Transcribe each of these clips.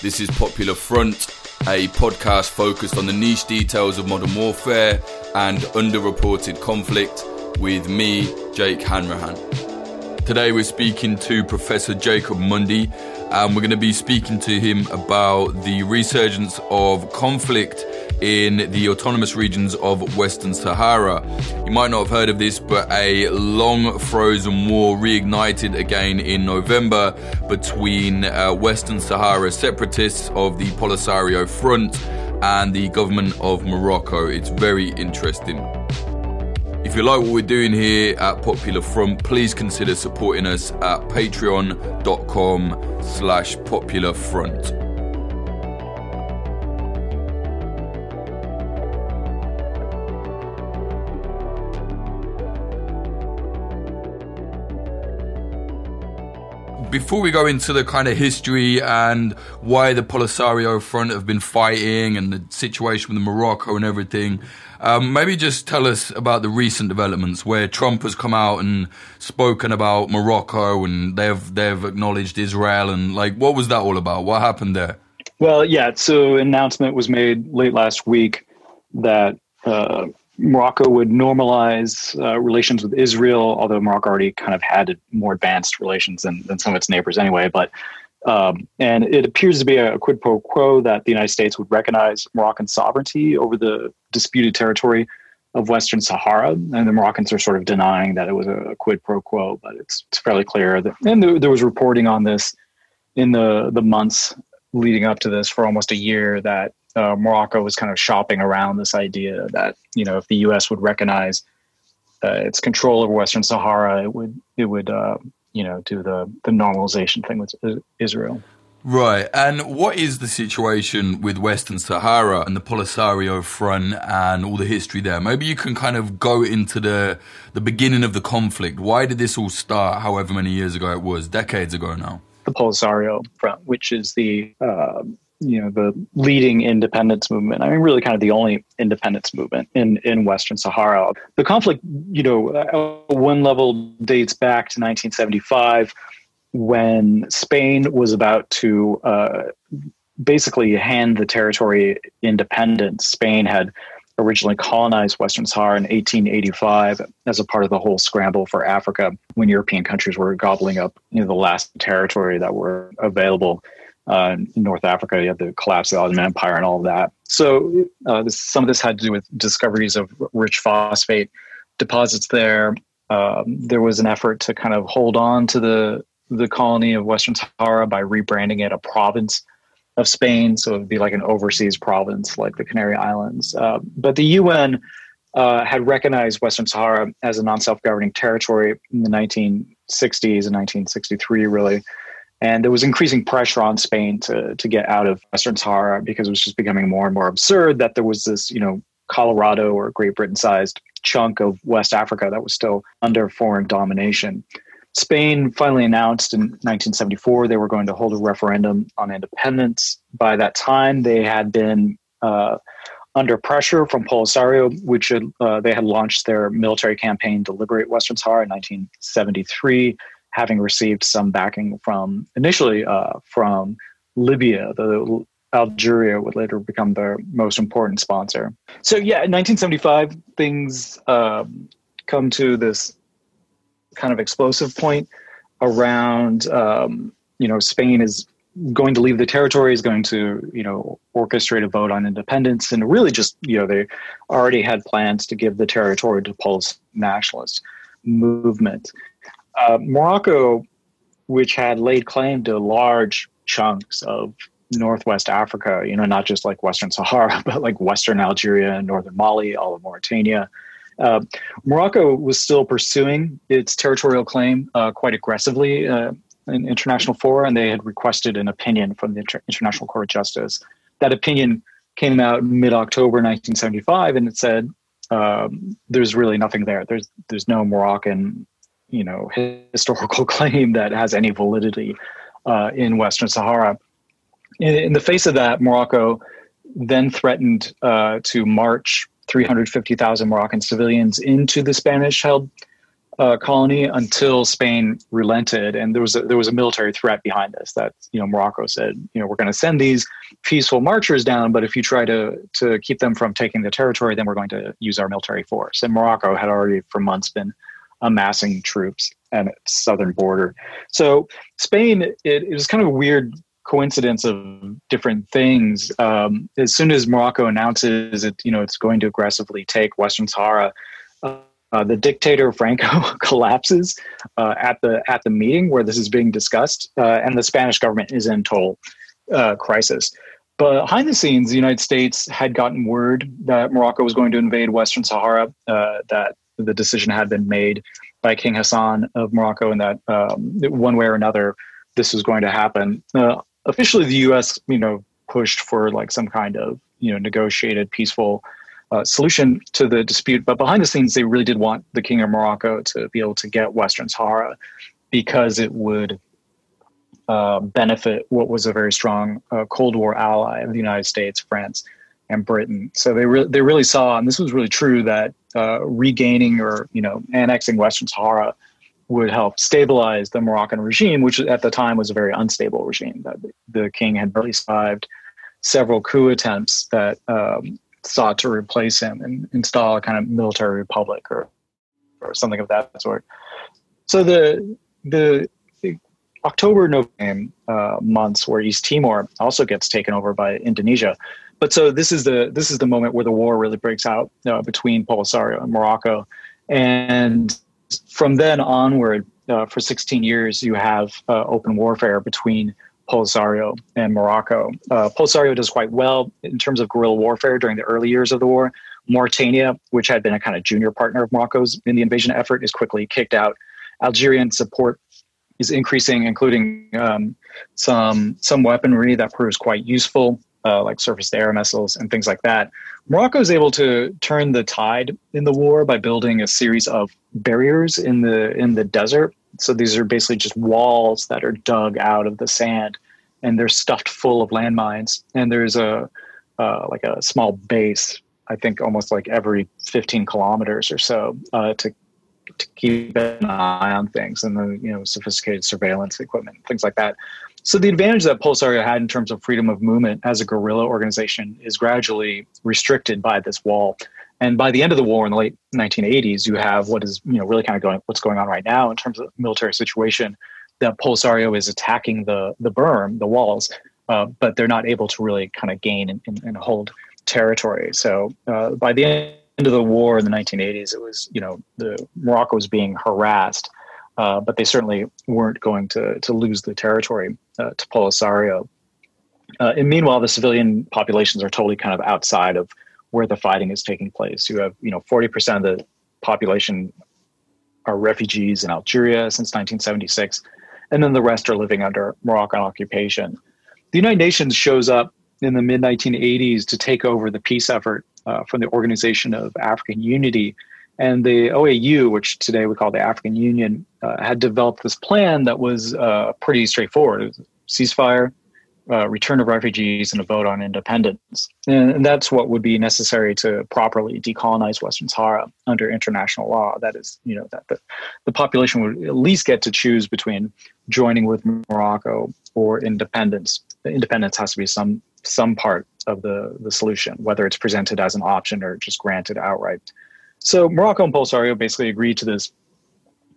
This is Popular Front, a podcast focused on the niche details of modern warfare and underreported conflict with me, Jake Hanrahan. Today we're speaking to Professor Jacob Mundy, and we're going to be speaking to him about the resurgence of conflict in the autonomous regions of Western Sahara. You might not have heard of this, but a long frozen war reignited again in November between uh, Western Sahara separatists of the Polisario Front and the government of Morocco. It's very interesting. If you like what we're doing here at Popular Front, please consider supporting us at patreon.com slash popular before we go into the kind of history and why the Polisario Front have been fighting and the situation with Morocco and everything, um, maybe just tell us about the recent developments where Trump has come out and spoken about Morocco and they've they've acknowledged Israel and like what was that all about? What happened there? Well, yeah. So an announcement was made late last week that uh, Morocco would normalize uh, relations with Israel, although Morocco already kind of had more advanced relations than, than some of its neighbors anyway. But um, and it appears to be a quid pro quo that the United States would recognize Moroccan sovereignty over the disputed territory of Western Sahara, and the Moroccans are sort of denying that it was a quid pro quo. But it's, it's fairly clear that, and there, there was reporting on this in the the months leading up to this for almost a year that uh, Morocco was kind of shopping around this idea that you know if the U.S. would recognize uh, its control over Western Sahara, it would it would uh, you know do the the normalization thing with Israel. Right, and what is the situation with Western Sahara and the Polisario Front and all the history there? Maybe you can kind of go into the the beginning of the conflict. Why did this all start? However many years ago it was, decades ago now. The Polisario Front, which is the uh, you know the leading independence movement. I mean, really, kind of the only independence movement in in Western Sahara. The conflict, you know, one level dates back to 1975 when Spain was about to uh, basically hand the territory independence. Spain had originally colonized Western Sahara in 1885 as a part of the whole scramble for Africa when European countries were gobbling up you know, the last territory that were available uh, North Africa. You had the collapse of the Ottoman Empire and all of that. So uh, this, some of this had to do with discoveries of rich phosphate deposits there. Um, there was an effort to kind of hold on to the the colony of Western Sahara by rebranding it a province of Spain, so it would be like an overseas province, like the Canary Islands. Uh, but the UN uh, had recognized Western Sahara as a non-self-governing territory in the 1960s and 1963, really. And there was increasing pressure on Spain to, to get out of Western Sahara because it was just becoming more and more absurd that there was this, you know, Colorado or Great Britain sized chunk of West Africa that was still under foreign domination. Spain finally announced in 1974 they were going to hold a referendum on independence. By that time, they had been uh, under pressure from Polisario, which uh, they had launched their military campaign to liberate Western Sahara in 1973 having received some backing from initially uh, from Libya, the Algeria would later become their most important sponsor. So yeah, in 1975, things um, come to this kind of explosive point around um, you know Spain is going to leave the territory is going to you know orchestrate a vote on independence and really just you know they already had plans to give the territory to Polish nationalist movement uh, Morocco, which had laid claim to large chunks of northwest Africa, you know, not just like Western Sahara, but like Western Algeria, Northern Mali, all of Mauritania. Uh, Morocco was still pursuing its territorial claim uh, quite aggressively uh, in international fora, and they had requested an opinion from the Inter- International Court of Justice. That opinion came out mid October 1975, and it said um, there's really nothing there. There's there's no Moroccan you know historical claim that has any validity uh, in Western Sahara. In, in, the face of that, Morocco then threatened uh, to march 350,000 Moroccan civilians into the Spanish-held uh, colony until Spain relented, and there was a, there was a military threat behind this. That you know Morocco said, you know, we're going to send these peaceful marchers down, but if you try to to keep them from taking the territory, then we're going to use our military force. And Morocco had already for months been amassing troops at its southern border. So Spain, it, it was kind of a weird coincidence of different things. Um, as soon as Morocco announces it, you know, it's going to aggressively take Western Sahara. Uh, uh, the dictator Franco collapses uh, at the at the meeting where this is being discussed, uh, and the Spanish government is in total uh, crisis. But behind the scenes, the United States had gotten word that Morocco was going to invade Western Sahara. Uh, that the decision had been made by King Hassan of Morocco, and that um, one way or another, this was going to happen. Uh, officially, the U.S. you know pushed for like some kind of you know negotiated peaceful uh, solution to the dispute. But behind the scenes, they really did want the King of Morocco to be able to get Western Sahara because it would uh, benefit what was a very strong uh, Cold War ally of the United States, France, and Britain. So they re- they really saw, and this was really true, that uh, regaining or you know annexing Western Sahara would help stabilize the Moroccan regime, which at the time was a very unstable regime. The king had barely survived several coup attempts that um, sought to replace him and install a kind of military republic or or something of that sort. So the, the October November uh, months where East Timor also gets taken over by Indonesia. But so this is the this is the moment where the war really breaks out uh, between Polisario and Morocco, and from then onward, uh, for 16 years, you have uh, open warfare between Polisario and Morocco. Uh, Polisario does quite well in terms of guerrilla warfare during the early years of the war. Mauritania, which had been a kind of junior partner of Morocco's in the invasion effort, is quickly kicked out. Algerian support is increasing, including um, some some weaponry that proves quite useful, uh, like surface-to-air missiles and things like that. Morocco is able to turn the tide in the war by building a series of barriers in the in the desert so these are basically just walls that are dug out of the sand, and they're stuffed full of landmines. And there's a uh, like a small base, I think, almost like every 15 kilometers or so uh, to to keep an eye on things and the you know sophisticated surveillance equipment, things like that. So the advantage that Polisario had in terms of freedom of movement as a guerrilla organization is gradually restricted by this wall. And by the end of the war in the late 1980s, you have what is you know really kind of going what's going on right now in terms of military situation. That Polisario is attacking the the berm, the walls, uh, but they're not able to really kind of gain and, and, and hold territory. So uh, by the end of the war in the 1980s, it was you know the Morocco was being harassed, uh, but they certainly weren't going to to lose the territory uh, to Polisario. Uh, and meanwhile, the civilian populations are totally kind of outside of where the fighting is taking place. You have, you know, 40% of the population are refugees in Algeria since 1976, and then the rest are living under Moroccan occupation. The United Nations shows up in the mid 1980s to take over the peace effort uh, from the Organization of African Unity. And the OAU, which today we call the African Union, uh, had developed this plan that was uh, pretty straightforward. It was ceasefire, uh, return of refugees and a vote on independence. And, and, that's what would be necessary to properly decolonize Western Sahara under international law. That is, you know, that the, the population would at least get to choose between joining with Morocco or independence. Independence has to be some some part of the, the solution, whether it's presented as an option or just granted outright. So Morocco and Polisario basically agreed to this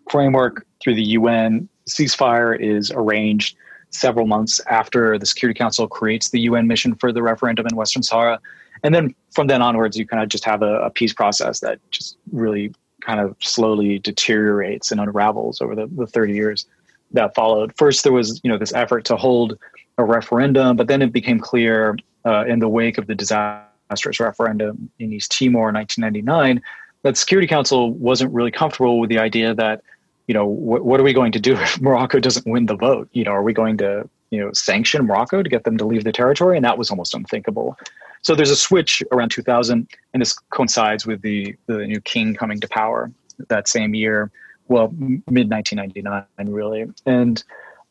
framework through the UN. Ceasefire is arranged several months after the Security Council creates the UN mission for the referendum in Western Sahara. And then from then onwards, you kind of just have a, a peace process that just really kind of slowly deteriorates and unravels over the, the 30 years that followed. First, there was you know this effort to hold a referendum, but then it became clear uh, in the wake of the disastrous referendum in East Timor in 1999 that Security Council wasn't really comfortable with the idea that you know, what, what are we going to do if Morocco doesn't win the vote? You know, are we going to, you know, sanction Morocco to get them to leave the territory? And that was almost unthinkable. So there's a switch around 2000, and this coincides with the the new king coming to power that same year. Well, mid 1999, really. And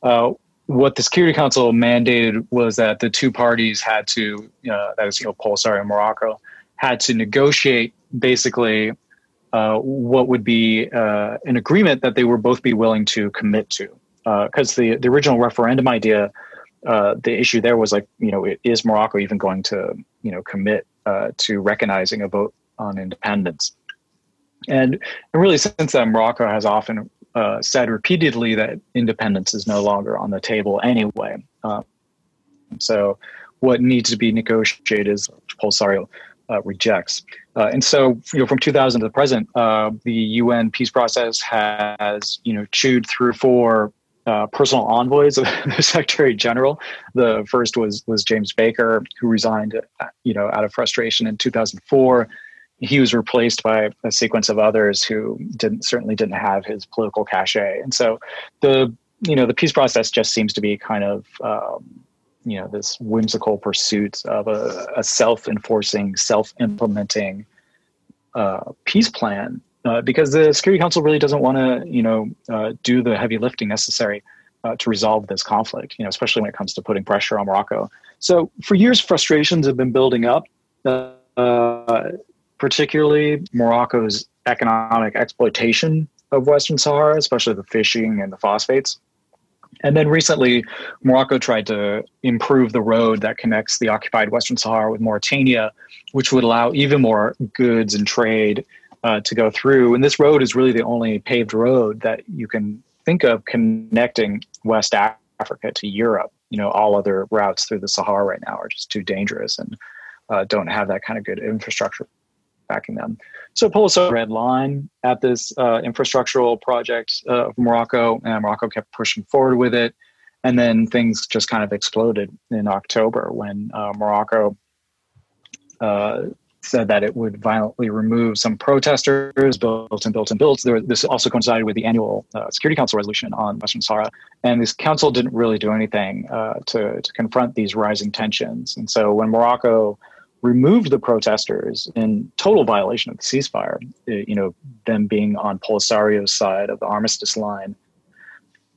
uh, what the Security Council mandated was that the two parties had to, uh, that is, you know, Polisario and Morocco, had to negotiate basically uh, what would be uh, an agreement that they would both be willing to commit to. Because uh, the, the original referendum idea, uh, the issue there was like, you know, is Morocco even going to, you know, commit uh, to recognizing a vote on independence? And, and really, since then, Morocco has often said repeatedly that independence is no longer on the table anyway. so, what needs to be negotiated is Polisario uh, rejects. Uh, and so, you know, from 2000 to the present, uh, the UN peace process has, you know, chewed through four uh, personal envoys of the Secretary General. The first was was James Baker, who resigned, uh, you know, out of frustration in 2004. He was replaced by a sequence of others who didn't certainly didn't have his political cachet. And so, the you know the peace process just seems to be kind of um, you know this whimsical pursuit of a, a self-enforcing, self-implementing uh, peace plan, uh, because the Security Council really doesn't want to you know uh, do the heavy lifting necessary uh, to resolve this conflict. You know, especially when it comes to putting pressure on Morocco. So for years, frustrations have been building up, uh, particularly Morocco's economic exploitation of Western Sahara, especially the fishing and the phosphates. And then recently, Morocco tried to improve the road that connects the occupied Western Sahara with Mauritania, which would allow even more goods and trade uh, to go through. And this road is really the only paved road that you can think of connecting West Africa to Europe. You know, all other routes through the Sahara right now are just too dangerous and uh, don't have that kind of good infrastructure backing them. So Polisario red line at this uh, infrastructural project uh, of Morocco, and Morocco kept pushing forward with it. And then things just kind of exploded in October when uh, Morocco uh, said that it would violently remove some protesters, built and built and built. There, this also coincided with the annual uh, Security Council resolution on Western Sahara. And this council didn't really do anything uh, to, to confront these rising tensions. And so when Morocco removed the protesters in total violation of the ceasefire, uh, you know, them being on Polisario's side of the armistice line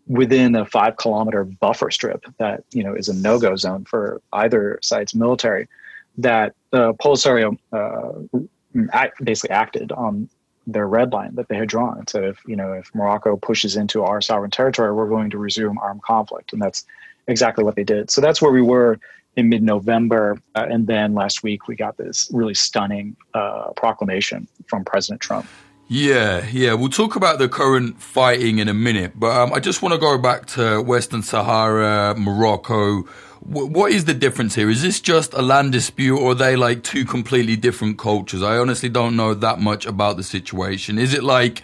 within a five kilometer buffer strip that, you know, is a no go zone for either side's military, that uh, Polisario uh, act, basically acted on their red line that they had drawn said, if, you know, if Morocco pushes into our sovereign territory, we're going to resume armed conflict. And that's exactly what they did. So that's where we were in mid November. Uh, and then last week, we got this really stunning uh, proclamation from President Trump. Yeah, yeah. We'll talk about the current fighting in a minute, but um, I just want to go back to Western Sahara, Morocco. W- what is the difference here? Is this just a land dispute, or are they like two completely different cultures? I honestly don't know that much about the situation. Is it like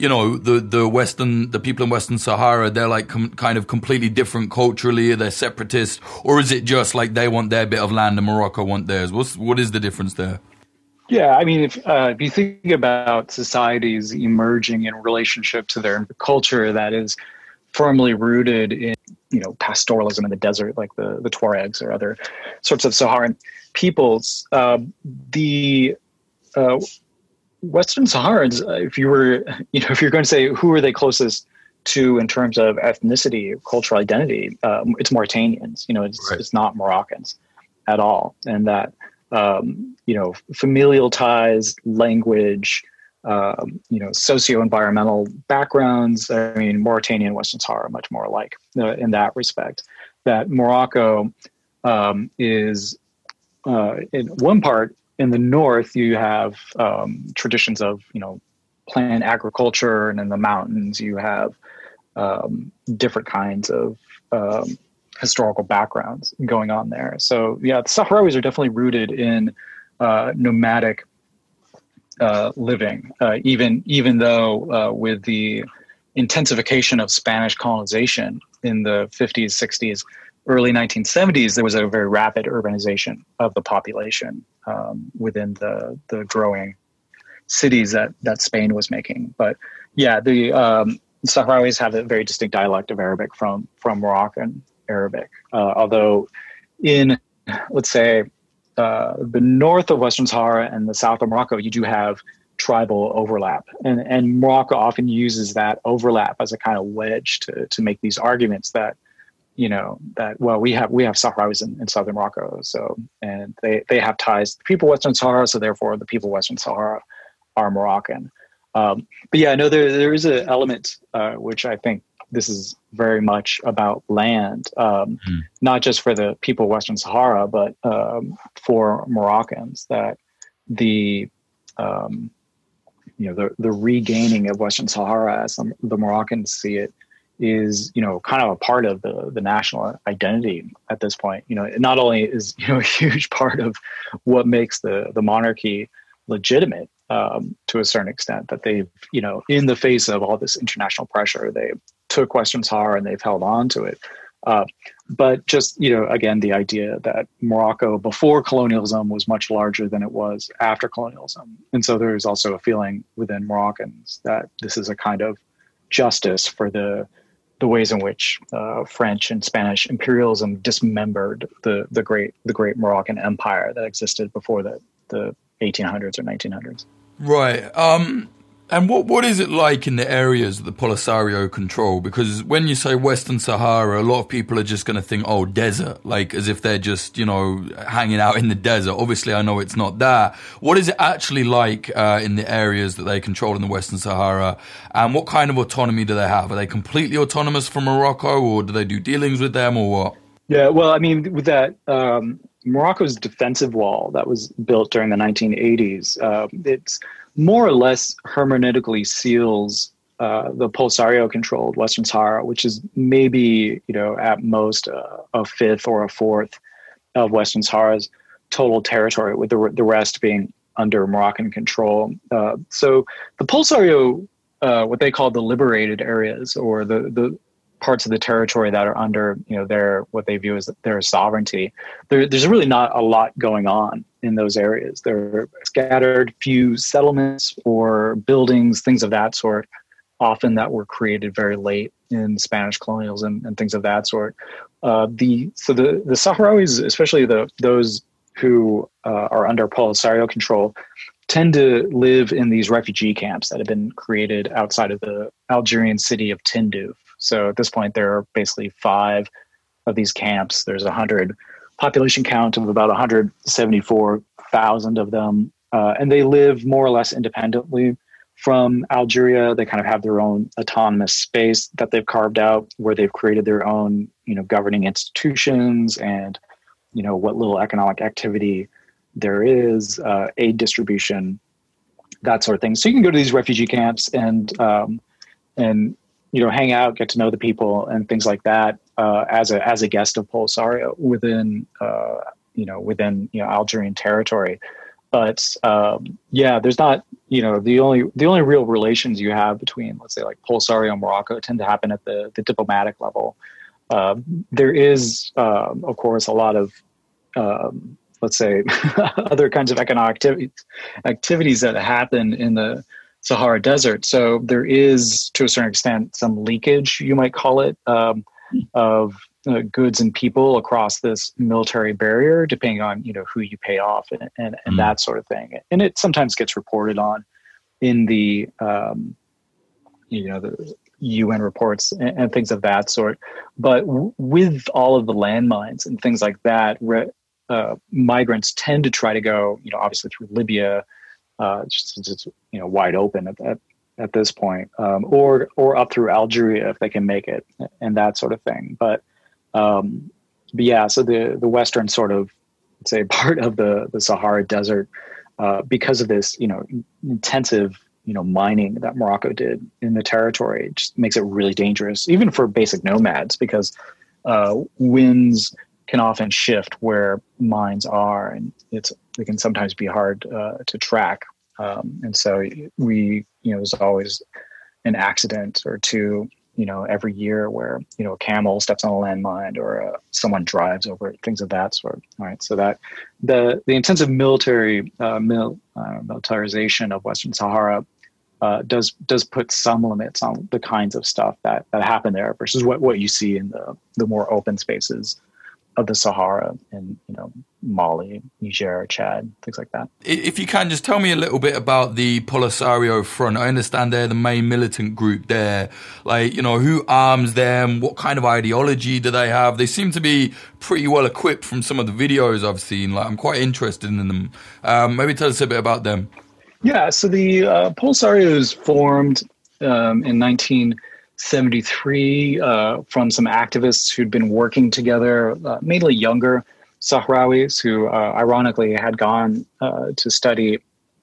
you know, the, the Western, the people in Western Sahara, they're like com- kind of completely different culturally, they're separatists, or is it just like they want their bit of land and Morocco want theirs? What's, what is the difference there? Yeah, I mean, if, uh, if you think about societies emerging in relationship to their culture that is firmly rooted in, you know, pastoralism in the desert, like the, the Tuaregs or other sorts of Saharan peoples, uh, the uh, Western Saharans, uh, if you were, you know, if you're going to say who are they closest to in terms of ethnicity, cultural identity, um, it's Mauritanians. You know, it's, right. it's not Moroccans at all, and that um, you know, familial ties, language, um, you know, socio-environmental backgrounds. I mean, Mauritania and Western Sahara are much more alike uh, in that respect. That Morocco um, is, uh, in one part, in the north, you have um, traditions of you know plant agriculture, and in the mountains, you have um, different kinds of um, historical backgrounds going on there. So yeah, the Sahrawis are definitely rooted in uh, nomadic uh, living, uh, even even though uh, with the intensification of Spanish colonization in the 50s, 60s, early 1970s, there was a very rapid urbanization of the population um, within the the growing cities that that Spain was making. But yeah, the um, Sahrawis have a very distinct dialect of Arabic from from Moroccan Arabic. Uh, although in let's say uh, the north of Western Sahara and the south of Morocco, you do have tribal overlap, and and Morocco often uses that overlap as a kind of wedge to to make these arguments that you know that well we have we have Sahrawis in, in southern Morocco so and they they have ties to the people Western Sahara so therefore the people Western Sahara are Moroccan Um, but yeah, no, there there is an element uh, which I think this is very much about land, um, mm. not just for the people of Western Sahara, but um, for Moroccans. That the um, you know the the regaining of Western Sahara, as the Moroccans see it, is you know kind of a part of the the national identity at this point. You know, it not only is you know a huge part of what makes the the monarchy legitimate um, to a certain extent that they've you know in the face of all this international pressure they took Western Sahara and they've held on to it. Uh, but just you know again the idea that Morocco before colonialism was much larger than it was after colonialism, and so there is also a feeling within Moroccans that this is a kind of justice for the the ways in which uh, French and Spanish imperialism dismembered the the great the great Moroccan empire that existed before the the 1800s or 1900s. Right. Um, and what what is it like in the areas that the Polisario control? Because when you say Western Sahara, a lot of people are just going to think, oh, desert, like as if they're just you know hanging out in the desert. Obviously, I know it's not that. What is it actually like uh, in the areas that they control in the Western Sahara? And what kind of autonomy do they have? Are they completely autonomous from Morocco, or do they do dealings with them, or what? Yeah, well, I mean, with that, um, Morocco's defensive wall that was built during the 1980s, uh, it's more or less hermeneutically seals uh, the Polisario controlled Western Sahara, which is maybe, you know, at most uh, a fifth or a fourth of Western Sahara's total territory, with the, the rest being under Moroccan control. Uh, so the Polisario, uh, what they call the liberated areas or the, the parts of the territory that are under you know their what they view as their sovereignty there, there's really not a lot going on in those areas there are scattered few settlements or buildings things of that sort often that were created very late in spanish colonialism and things of that sort uh, the so the the sahrawis especially the those who uh, are under polisario control tend to live in these refugee camps that have been created outside of the Algerian city of Tindouf. So at this point, there are basically five of these camps. There's a hundred population count of about 174,000 of them, uh, and they live more or less independently from Algeria. They kind of have their own autonomous space that they've carved out, where they've created their own, you know, governing institutions and, you know, what little economic activity there is uh, aid distribution, that sort of thing. So you can go to these refugee camps and um, and you know hang out, get to know the people, and things like that uh, as a as a guest of Polisario within uh, you know within you know Algerian territory. But um, yeah, there's not you know the only the only real relations you have between let's say like Polisario and Morocco tend to happen at the the diplomatic level. Uh, there is, um, of course, a lot of um, let's say other kinds of economic activities activities that happen in the Sahara Desert. So there is, to a certain extent, some leakage, you might call it, um, of uh, goods and people across this military barrier, depending on you know who you pay off and and, and mm. that sort of thing. And it sometimes gets reported on in the um, you know the UN reports and, and, things of that sort. But w- with all of the landmines and things like that, re- uh, migrants tend to try to go, you know, obviously through Libya, uh, since it's you know wide open at that at this point, um, or or up through Algeria if they can make it, and that sort of thing. But um, but yeah, so the the western sort of say part of the the Sahara Desert, uh, because of this, you know, intensive you know mining that Morocco did in the territory, it just makes it really dangerous, even for basic nomads, because uh, winds can often shift where mines are, and it's it can sometimes be hard uh, to track. Um, and so we, you know, there's always an accident or two, you know, every year where you know a camel steps on a landmine or uh, someone drives over it, things of that sort. Right, so that the the intensive military uh, mil, uh, militarization of Western Sahara uh, does does put some limits on the kinds of stuff that that happen there versus what, what you see in the the more open spaces of the Sahara in you know Mali, Niger, Chad, things like that. If you can just tell me a little bit about the Polisario Front. I understand they're the main militant group there. Like you know who arms them, what kind of ideology do they have? They seem to be pretty well equipped from some of the videos I've seen. Like I'm quite interested in them. Um, maybe tell us a bit about them. Yeah, so the uh, Polisario was formed um, in 1973 uh, from some activists who'd been working together, uh, mainly younger Sahrawis who, uh, ironically, had gone uh, to study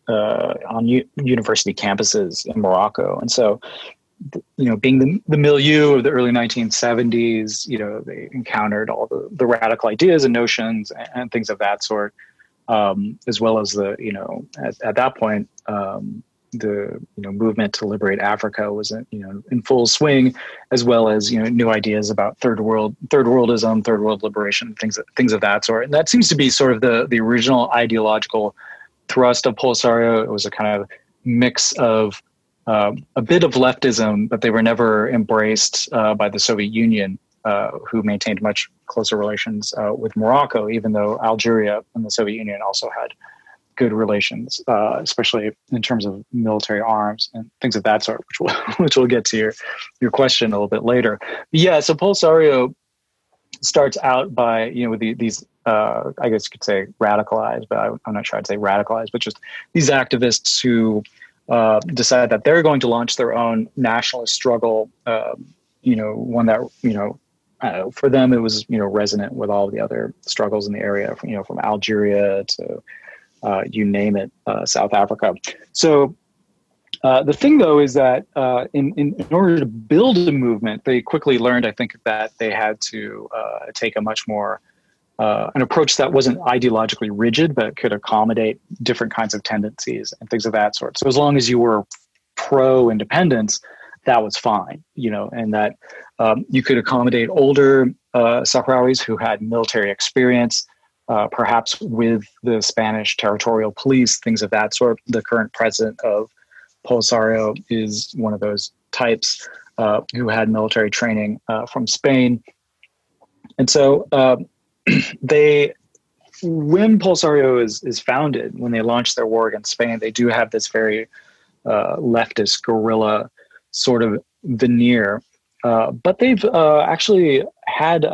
uh, on u- university campuses in Morocco. And so, you know, being the, the milieu of the early 1970s, you know, they encountered all the, the radical ideas and notions and, and things of that sort um, as well as the you know at, at that point um, the you know movement to liberate Africa was you know in full swing, as well as you know new ideas about third world third worldism, third world liberation, things things of that sort. And that seems to be sort of the the original ideological thrust of Polisario. It was a kind of mix of uh, a bit of leftism, but they were never embraced uh, by the Soviet Union uh, who maintained much closer relations uh, with Morocco, even though Algeria and the Soviet Union also had good relations, uh, especially in terms of military arms and things of that sort, which we'll, which we'll get to your, your question a little bit later. But yeah, so Polisario starts out by, you know, with the, these, uh, I guess you could say radicalized, but I, am not sure I'd say radicalized, but just these activists who uh, decide that they're going to launch their own nationalist struggle, um, you know, one that, you know, uh, for them, it was you know resonant with all the other struggles in the area, you know, from Algeria to uh, you name it, uh, South Africa. So uh, the thing, though, is that uh, in, in, in order to build a movement, they quickly learned, I think, that they had to uh, take a much more an approach that wasn't ideologically rigid, but could accommodate different kinds of tendencies and things of that sort. So as long as you were pro independence, that was fine, you know, and that um, you could accommodate older uh, Sahrawis who had military experience, uh, perhaps with the Spanish territorial police, things of that sort. The current president of Polisario is one of those types uh, who had military training uh, from Spain. And so um, they, when Polisario is, is founded, when they launch their war against Spain, they do have this very uh, leftist guerrilla sort of veneer. Uh, but they've uh, actually had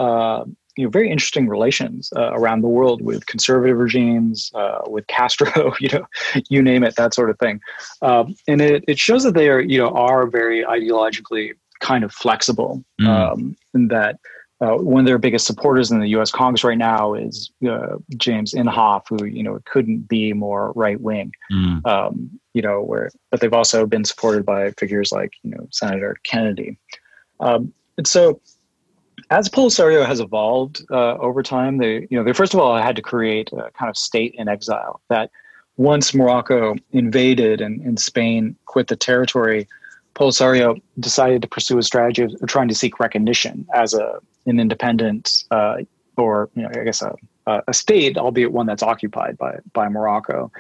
you know very interesting relations uh, around the world with conservative regimes, uh, with Castro, you know, you name it, that sort of thing. Um, and it, it shows that they are you know are very ideologically kind of flexible, mm. um, in that uh, one of their biggest supporters in the U.S. Congress right now is uh, James Inhofe, who you know couldn't be more right wing. Mm. Um, you know, where but they've also been supported by figures like you know Senator Kennedy, um, and so as Polisario has evolved uh, over time, they you know they first of all had to create a kind of state in exile that once Morocco invaded and, and Spain quit the territory Polisario decided to pursue a strategy of trying to seek recognition as a an independent uh, or you know, I guess a, a state, albeit one that's occupied by by Morocco.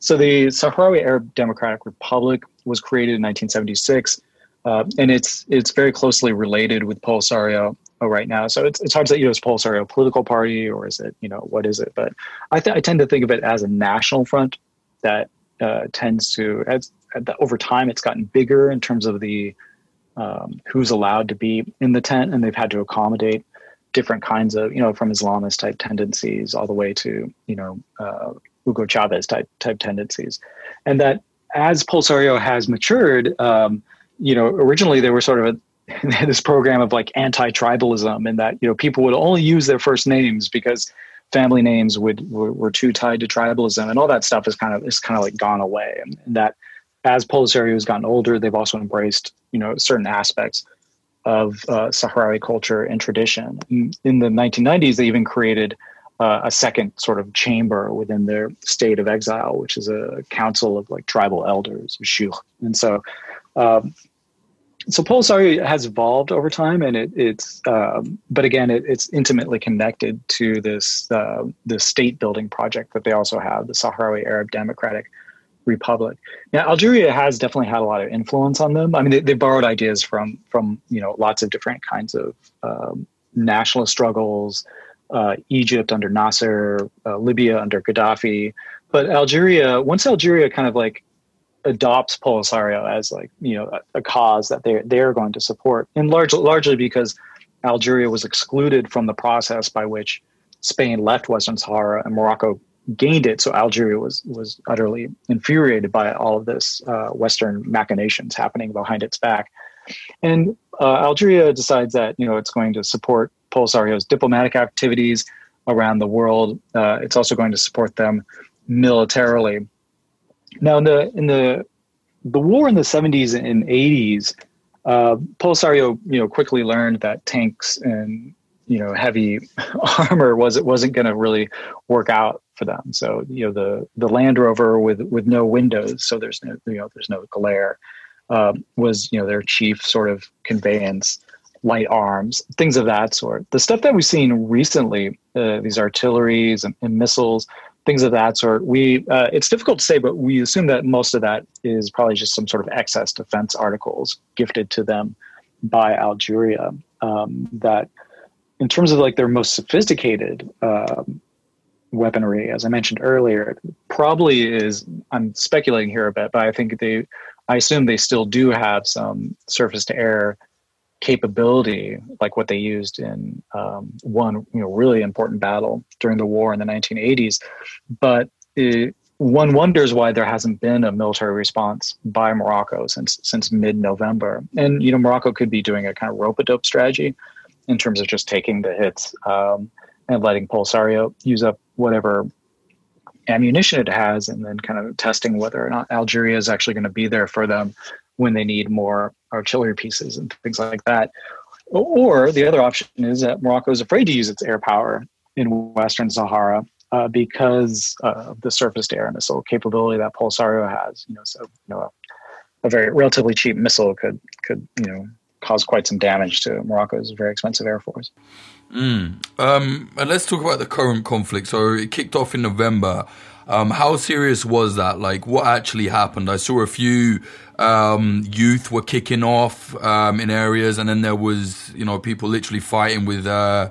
So the Sahrawi Arab Democratic Republic was created in 1976, uh, and it's it's very closely related with Polisario right now. So it's it's hard to say, you know, is Polisario a political party or is it, you know, what is it? But I, th- I tend to think of it as a national front that uh, tends to, as over time, it's gotten bigger in terms of the um, who's allowed to be in the tent, and they've had to accommodate different kinds of, you know, from Islamist type tendencies all the way to, you know, uh, Hugo Chavez type type tendencies, and that as Polisario has matured, um, you know, originally they were sort of a, this program of like anti-tribalism, and that you know people would only use their first names because family names would were, were, too tied to tribalism, and all that stuff is kind of is kind of like gone away, and, that as Polisario has gotten older, they've also embraced you know certain aspects of uh, Sahrawi culture and tradition. In, in, the 1990s, they even created uh, a second sort of chamber within their state of exile, which is a council of like tribal elders, shuyukh. And so, um, so Polisario has evolved over time, and it, it's um, but again, it, it's intimately connected to this uh, the state building project that they also have, the Sahrawi Arab Democratic republic. Now, Algeria has definitely had a lot of influence on them. I mean, they, they borrowed ideas from from you know lots of different kinds of um, nationalist struggles. Uh, Egypt under Nasser, uh, Libya under Gaddafi, but Algeria. Once Algeria kind of like adopts Polisario as like you know a, a cause that they they're going to support, and largely largely because Algeria was excluded from the process by which Spain left Western Sahara and Morocco gained it. So Algeria was was utterly infuriated by all of this uh, Western machinations happening behind its back, and uh, Algeria decides that you know it's going to support Polisario's diplomatic activities around the world. Uh, it's also going to support them militarily. Now, in the in the the war in the 70s and 80s, uh, Polisario, you know, quickly learned that tanks and you know heavy armor was it wasn't going to really work out for them. So you know the the Land Rover with with no windows, so there's no you know there's no glare, uh, was you know their chief sort of conveyance, light arms, things of that sort. The stuff that we've seen recently, uh, these artilleries and, and missiles, things of that sort. We uh, it's difficult to say, but we assume that most of that is probably just some sort of excess defense articles gifted to them by Algeria. Um, that, in terms of like their most sophisticated um, weaponry, as I mentioned earlier, probably is. I'm speculating here a bit, but I think they, I assume they still do have some surface to air capability like what they used in um, one you know really important battle during the war in the 1980s but it, one wonders why there hasn't been a military response by Morocco since since mid-November. And you know Morocco could be doing a kind of rope a dope strategy in terms of just taking the hits um, and letting Polisario use up whatever ammunition it has and then kind of testing whether or not Algeria is actually going to be there for them when they need more artillery pieces and things like that. Or the other option is that Morocco is afraid to use its air power in Western Sahara uh, because of the surface to air missile capability that Polisario has. You know, so you know, a, a, very relatively cheap missile could could you know cause quite some damage to Morocco's very expensive air force. Mm. Um, and let's talk about the current conflict. So it kicked off in November. Um, how serious was that? Like, what actually happened? I saw a few um, youth were kicking off um, in areas, and then there was, you know, people literally fighting with uh,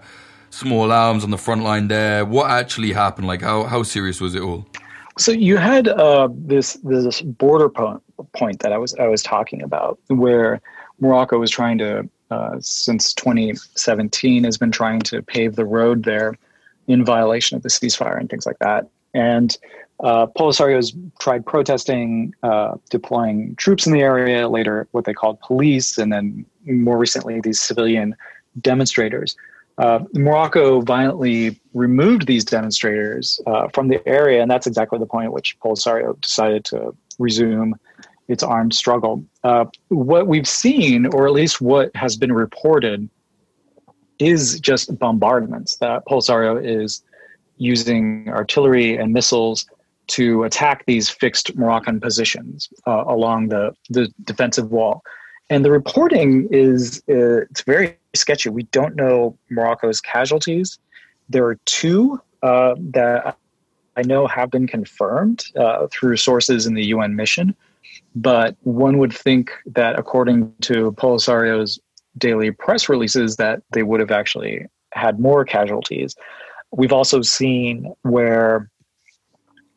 small arms on the front line there. What actually happened? Like, how how serious was it all? So you had uh, this this border point, point that I was I was talking about, where Morocco was trying to, uh, since 2017, has been trying to pave the road there in violation of the ceasefire and things like that. And uh, Polisario's tried protesting, uh, deploying troops in the area, later what they called police, and then more recently these civilian demonstrators. Uh, Morocco violently removed these demonstrators uh, from the area, and that's exactly the point at which Polisario decided to resume its armed struggle. Uh, what we've seen, or at least what has been reported, is just bombardments that Polisario is using artillery and missiles to attack these fixed Moroccan positions uh, along the, the defensive wall. And the reporting is uh, it's very sketchy. We don't know Morocco's casualties. There are two uh, that I know have been confirmed uh, through sources in the UN mission, but one would think that according to Polisario's daily press releases, that they would have actually had more casualties. We've also seen where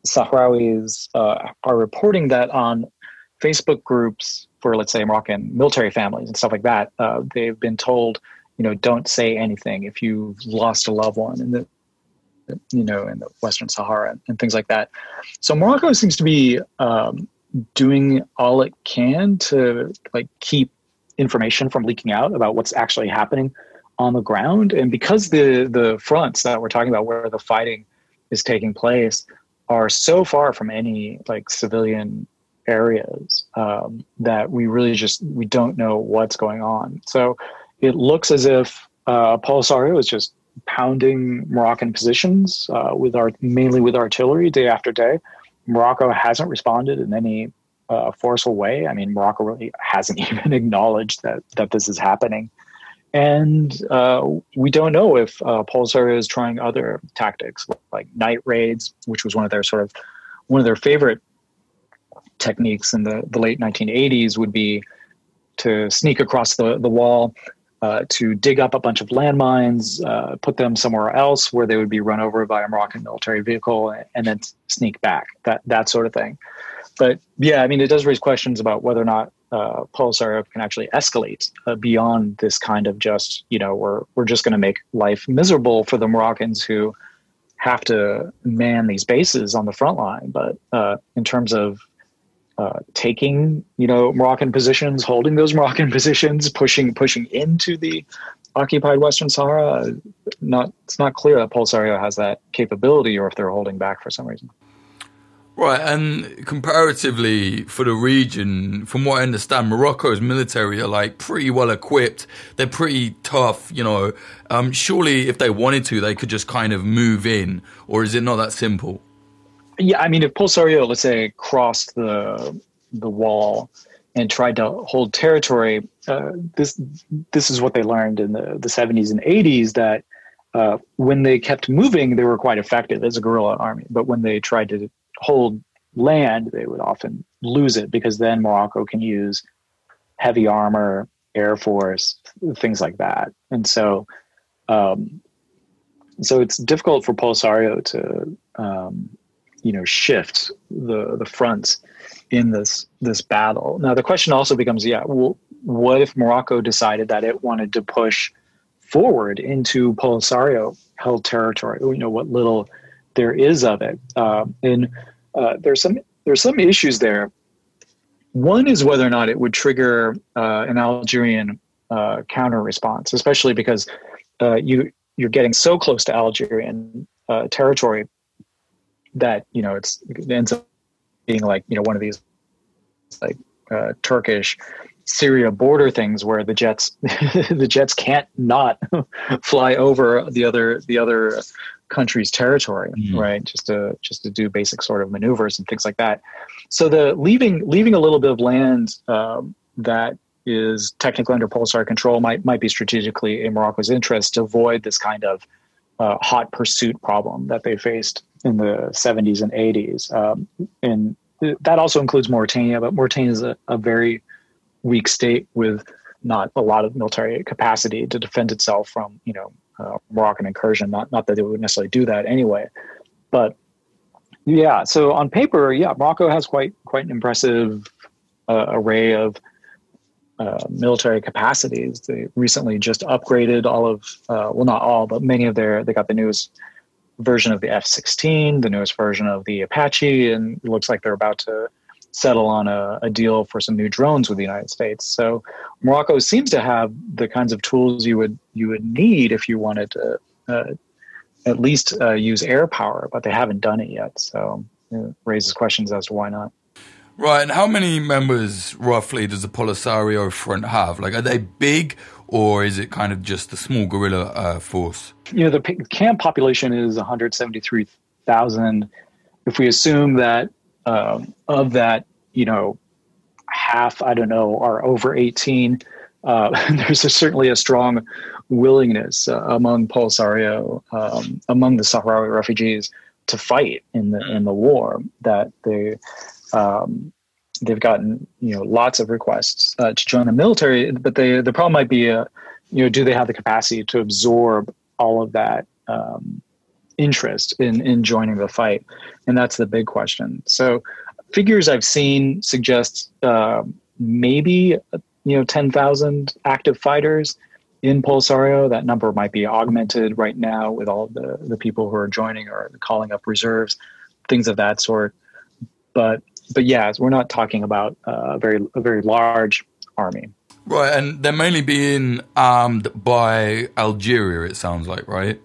Sahrawis uh, are reporting that on Facebook groups for, let's say, Moroccan military families and stuff like that, uh, they've been told, you know, don't say anything if you've lost a loved one in the, you know, in the Western Sahara and, things like that. So Morocco seems to be um, doing all it can to like keep information from leaking out about what's actually happening on the ground. And because the the fronts that we're talking about, where the fighting is taking place, are so far from any like civilian areas um, that we really just we don't know what's going on. So it looks as if uh, Polisario is just pounding Moroccan positions uh, with our mainly with artillery day after day. Morocco hasn't responded in any uh, forceful way. I mean, Morocco really hasn't even acknowledged that that this is happening. And uh, we don't know if uh, is trying other tactics like night raids, which was one of their sort of one of their favorite techniques in the, the late 1980s would be to sneak across the, the wall, uh, to dig up a bunch of landmines, uh, put them somewhere else where they would be run over by a Moroccan military vehicle, and then sneak back. That that sort of thing. But yeah, I mean, it does raise questions about whether or not uh, Polisario can actually escalate uh, beyond this kind of just you know we're we're just going to make life miserable for the Moroccans who have to man these bases on the front line. But uh, in terms of uh, taking, you know, Moroccan positions, holding those Moroccan positions, pushing pushing into the occupied Western Sahara, not it's not clear that Polisario has that capability, or if they're holding back for some reason. Right, and comparatively for the region, from what I understand, Morocco's military are like pretty well equipped. They're pretty tough, you know. Um, surely, if they wanted to, they could just kind of move in, or is it not that simple? Yeah, I mean, if Polisario, let's say, crossed the the wall and tried to hold territory, uh, this this is what they learned in the the seventies and eighties that. Uh, when they kept moving, they were quite effective as a guerrilla army. But when they tried to hold land, they would often lose it because then Morocco can use heavy armor, air force, things like that. And so, um, so it's difficult for Polisario to, um, you know, shift the the fronts in this this battle. Now the question also becomes, yeah, well, what if Morocco decided that it wanted to push forward into Polisario held territory? You know, what little there is of it. Uh, and uh, there's some there's some issues there. One is whether or not it would trigger uh, an Algerian uh, counter response, especially because uh, you you're getting so close to Algerian uh, territory that you know it's it ends up being like you know one of these like Turkish Syria border things where the jets the jets can't not fly over the other the other country's territory, mm-hmm. right? Just to just to do basic sort of maneuvers and things like that. So the leaving leaving a little bit of land um, that is technically under Polisario control might might be strategically in Morocco's interest to avoid this kind of uh, hot pursuit problem that they faced in the 70s and 80s. Um, and that also includes Mauritania, but Mauritania is a, a very weak state with not a lot of military capacity to defend itself from you know uh, Moroccan incursion. Not not that they would necessarily do that anyway, but yeah. So on paper, yeah, Morocco has quite quite an impressive uh, array of uh, military capacities. They recently just upgraded all of uh, well, not all, but many of their. They got the newest version of the F-16, the newest version of the Apache, and it looks like they're about to settle on a, a, deal for some new drones with the United States. So Morocco seems to have the kinds of tools you would you would need if you wanted to uh, at least uh, use air power, but they haven't done it yet. So it raises questions as to why not. Right, and how many members roughly does the Polisario Front have? Like, are they big, or is it kind of just a small guerrilla uh, force? You know, the camp population is 173,000. If we assume that um, of that, you know, half, I don't know, are over 18. Uh, there's a, certainly a strong willingness uh, among Polisario, um, among the Sahrawi refugees, to fight in the in the war. That they um, they've gotten you know lots of requests uh, to join the military, but they the problem might be, uh, you know, do they have the capacity to absorb all of that um, interest in in joining the fight, and that's the big question. So, figures I've seen suggest uh, maybe you know ten thousand active fighters in Polisario. That number might be augmented right now with all the the people who are joining or calling up reserves, things of that sort. But but yeah, we're not talking about uh, a very a very large army. Right, and they're mainly being armed by Algeria. It sounds like, right?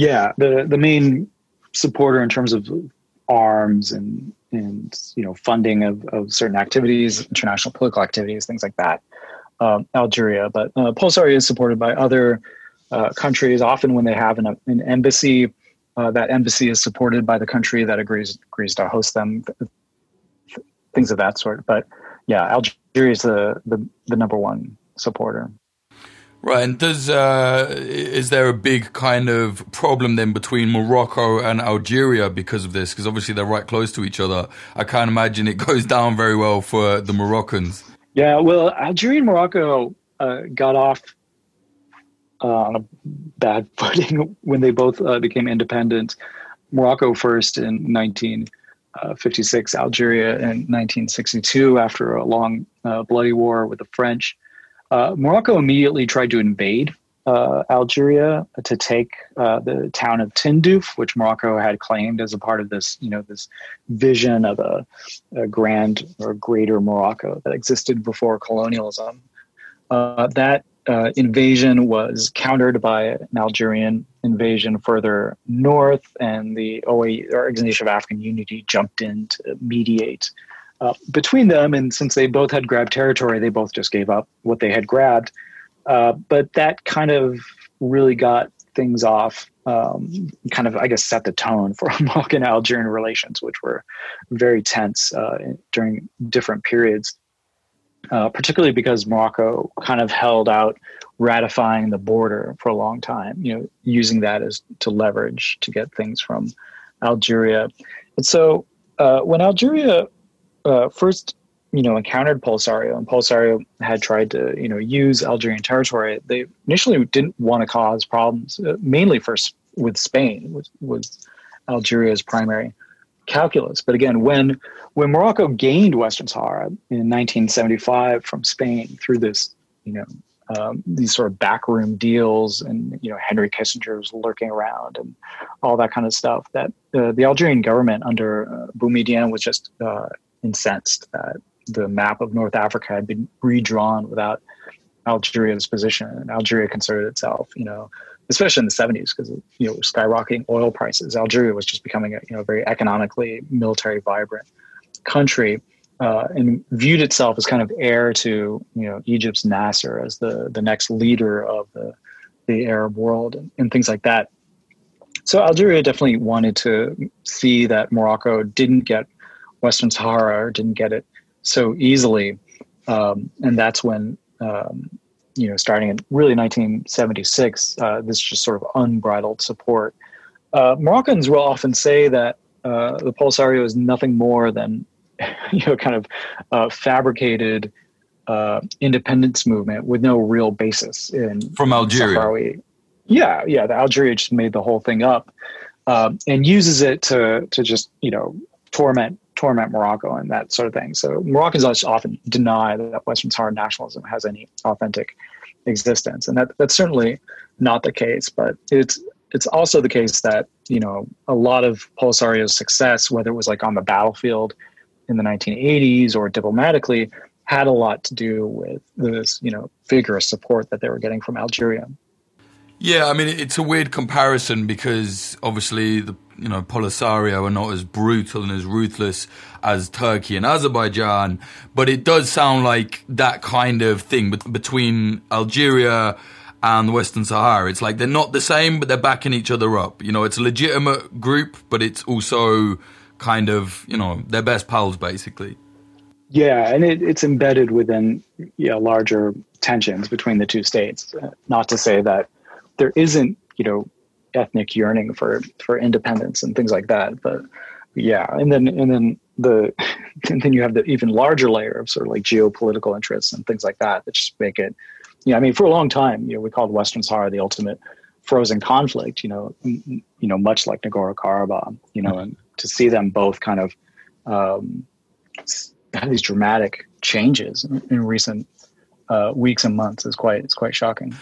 Yeah, the the main supporter in terms of arms and and you know funding of, of certain activities, international political activities, things like that. Um, Algeria, but uh, is supported by other uh, countries. Often, when they have an, an embassy, uh, that embassy is supported by the country that agrees agrees to host them. Things of that sort. But yeah, Algeria is the, the the number one supporter. Right, and does uh, is there a big kind of problem then between Morocco and Algeria because of this? Because obviously they're right close to each other. I can't imagine it goes down very well for the Moroccans. Yeah, well, Algeria and Morocco uh, got off uh, on a bad footing when they both uh, became independent. Morocco first in 1956, uh, Algeria in 1962 after a long uh, bloody war with the French. Uh, Morocco immediately tried to invade uh, Algeria to take uh, the town of Tindouf, which Morocco had claimed as a part of this, you know, this vision of a, a grand or greater Morocco that existed before colonialism. Uh, that uh, invasion was countered by an Algerian invasion further north, and the OAU, Organization of African Unity, jumped in to mediate uh, between them. And since they both had grabbed territory, they both just gave up what they had grabbed. Uh, but that kind of really got things off, um, kind of, I guess, set the tone for Moroccan Algerian relations, which were very tense uh, during different periods. Uh, particularly because Morocco kind of held out ratifying the border for a long time, you know, using that as to leverage to get things from Algeria. And so uh, when Algeria uh, first, you know, encountered Polisario and Polisario had tried to, you know, use Algerian territory, they initially didn't want to cause problems, uh, mainly first with Spain, was, was Algeria's primary calculus. But again, when when Morocco gained Western Sahara in 1975 from Spain through this, you know, um, these sort of backroom deals, and you know, Henry Kissinger was lurking around, and all that kind of stuff. That uh, the Algerian government under uh, Boumediene was just uh, incensed that the map of North Africa had been redrawn without Algeria's position, and Algeria considered itself, you know, especially in the 70s because you know skyrocketing oil prices. Algeria was just becoming a you know very economically military vibrant country uh, and viewed itself as kind of heir to you know egypt's nasser as the the next leader of the the arab world and, and things like that. So algeria definitely wanted to see that morocco didn't get western sahara or didn't get it so easily um, and that's when um, you know, starting in really 1976, uh, this just sort of unbridled support. Uh, Moroccans will often say that uh, the Polisario is nothing more than, you know, kind of uh, fabricated uh, independence movement with no real basis in from Algeria. Sahrawi. Yeah, yeah, the Algeria just made the whole thing up um, and uses it to to just you know torment torment Morocco and that sort of thing. So Moroccans often deny that Western Sahara nationalism has any authentic existence, and that that's certainly not the case. But it's it's also the case that you know a lot of Polisario's success, whether it was like on the battlefield in the 1980s or diplomatically, had a lot to do with this you know vigorous support that they were getting from Algeria. Yeah, I mean it's a weird comparison because obviously the you know Polisario are not as brutal and as ruthless as Turkey and Azerbaijan, but it does sound like that kind of thing between Algeria and Western Sahara. It's like they're not the same, but they're backing each other up. You know, it's a legitimate group, but it's also kind of you know their best pals basically. Yeah, and it, it's embedded within yeah, larger tensions between the two states. Not to say that there isn't, you know, ethnic yearning for for independence and things like that. But yeah, and then and then the and then you have the even larger layer of sort of like geopolitical interests and things like that that just make it. You know, I mean, for a long time, you know, we called Western Sahara the ultimate frozen conflict. You know, you know, much like Nagorno Karabakh. You know, and to see them both kind of um, have these dramatic changes in, in recent uh, weeks and months is quite it's quite shocking.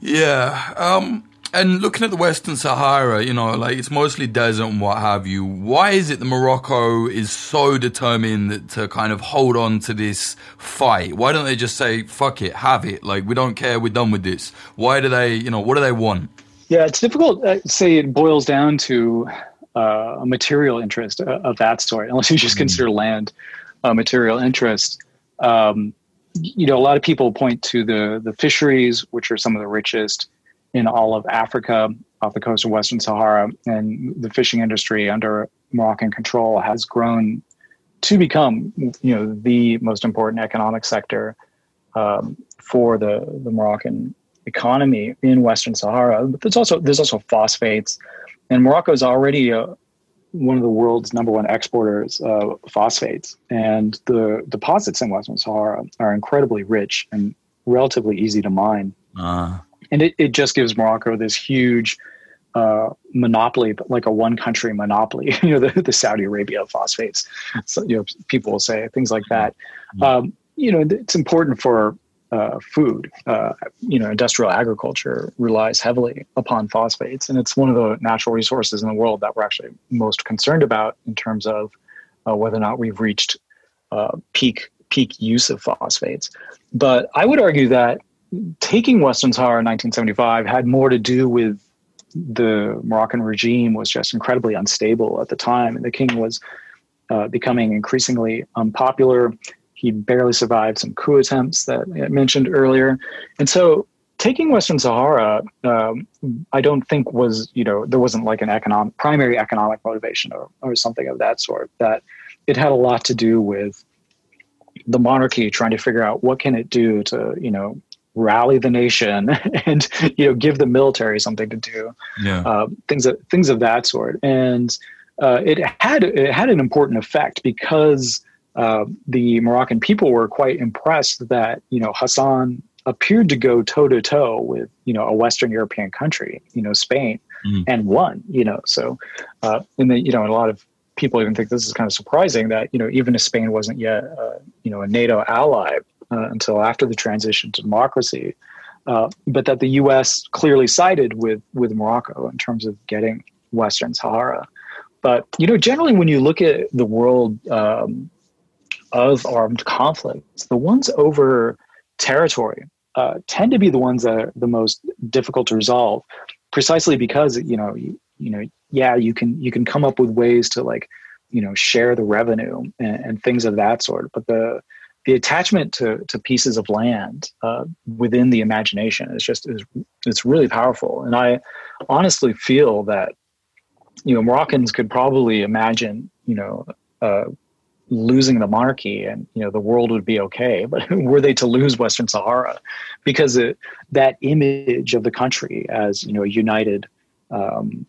Yeah. Um, and looking at the Western Sahara, you know, like it's mostly desert and what have you. Why is it that Morocco is so determined to kind of hold on to this fight? Why don't they just say, fuck it, have it? Like, we don't care, we're done with this. Why do they, you know, what do they want? Yeah, it's difficult. Uh, say it boils down to uh, a material interest uh, of that sort, unless you just mm consider land a material interest. Um, you know, a lot of people point to the the fisheries, which are some of the richest in all of Africa, off the coast of Western Sahara, and the fishing industry under Moroccan control has grown to become, you know, the most important economic sector um, for the the Moroccan economy in Western Sahara. But there's also there's also phosphates, and Morocco is already a, one of the world's number one exporters of phosphates. And the deposits in Western Sahara are incredibly rich and relatively easy to mine. Uh. And it, it just gives Morocco this huge uh, monopoly, like a one country monopoly, you know, the, the Saudi Arabia of phosphates. So, you know, people will say things like that. Mm-hmm. Um, you know, it's important for uh, food. Uh, you know, industrial agriculture relies heavily upon phosphates, and it's one of the natural resources in the world that we're actually most concerned about in terms of uh, whether or not we've reached uh, peak peak use of phosphates. But I would argue that taking Western Sahara in 1975 had more to do with the Moroccan regime was just incredibly unstable at the time, and the king was uh, becoming increasingly unpopular. He barely survived some coup attempts that I mentioned earlier, and so taking Western Sahara, um, I don't think was you know there wasn't like an economic primary economic motivation or, or something of that sort. That it had a lot to do with the monarchy trying to figure out what can it do to you know rally the nation and you know give the military something to do yeah. uh, things of things of that sort and uh, it had it had an important effect because uh, the Moroccan people were quite impressed that you know Hassan appeared to go toe to toe with you know a Western European country, you know Spain, mm-hmm. and won. You know, so uh, and the you know a lot of people even think this is kind of surprising that you know even if Spain wasn't yet uh, you know a NATO ally uh, until after the transition to democracy, uh, but that the U.S. clearly sided with with Morocco in terms of getting Western Sahara. But you know, generally, when you look at the world um, of armed conflicts, the ones over territory uh, tend to be the ones that are the most difficult to resolve, precisely because you know you, you know yeah you can you can come up with ways to like you know share the revenue and, and things of that sort, but the the attachment to, to pieces of land uh, within the imagination is just is it's really powerful. And i honestly feel that you know moroccans could probably imagine you know uh, losing the monarchy and you know the world would be okay. But were they to lose western sahara because it, that image of the country as you know united um,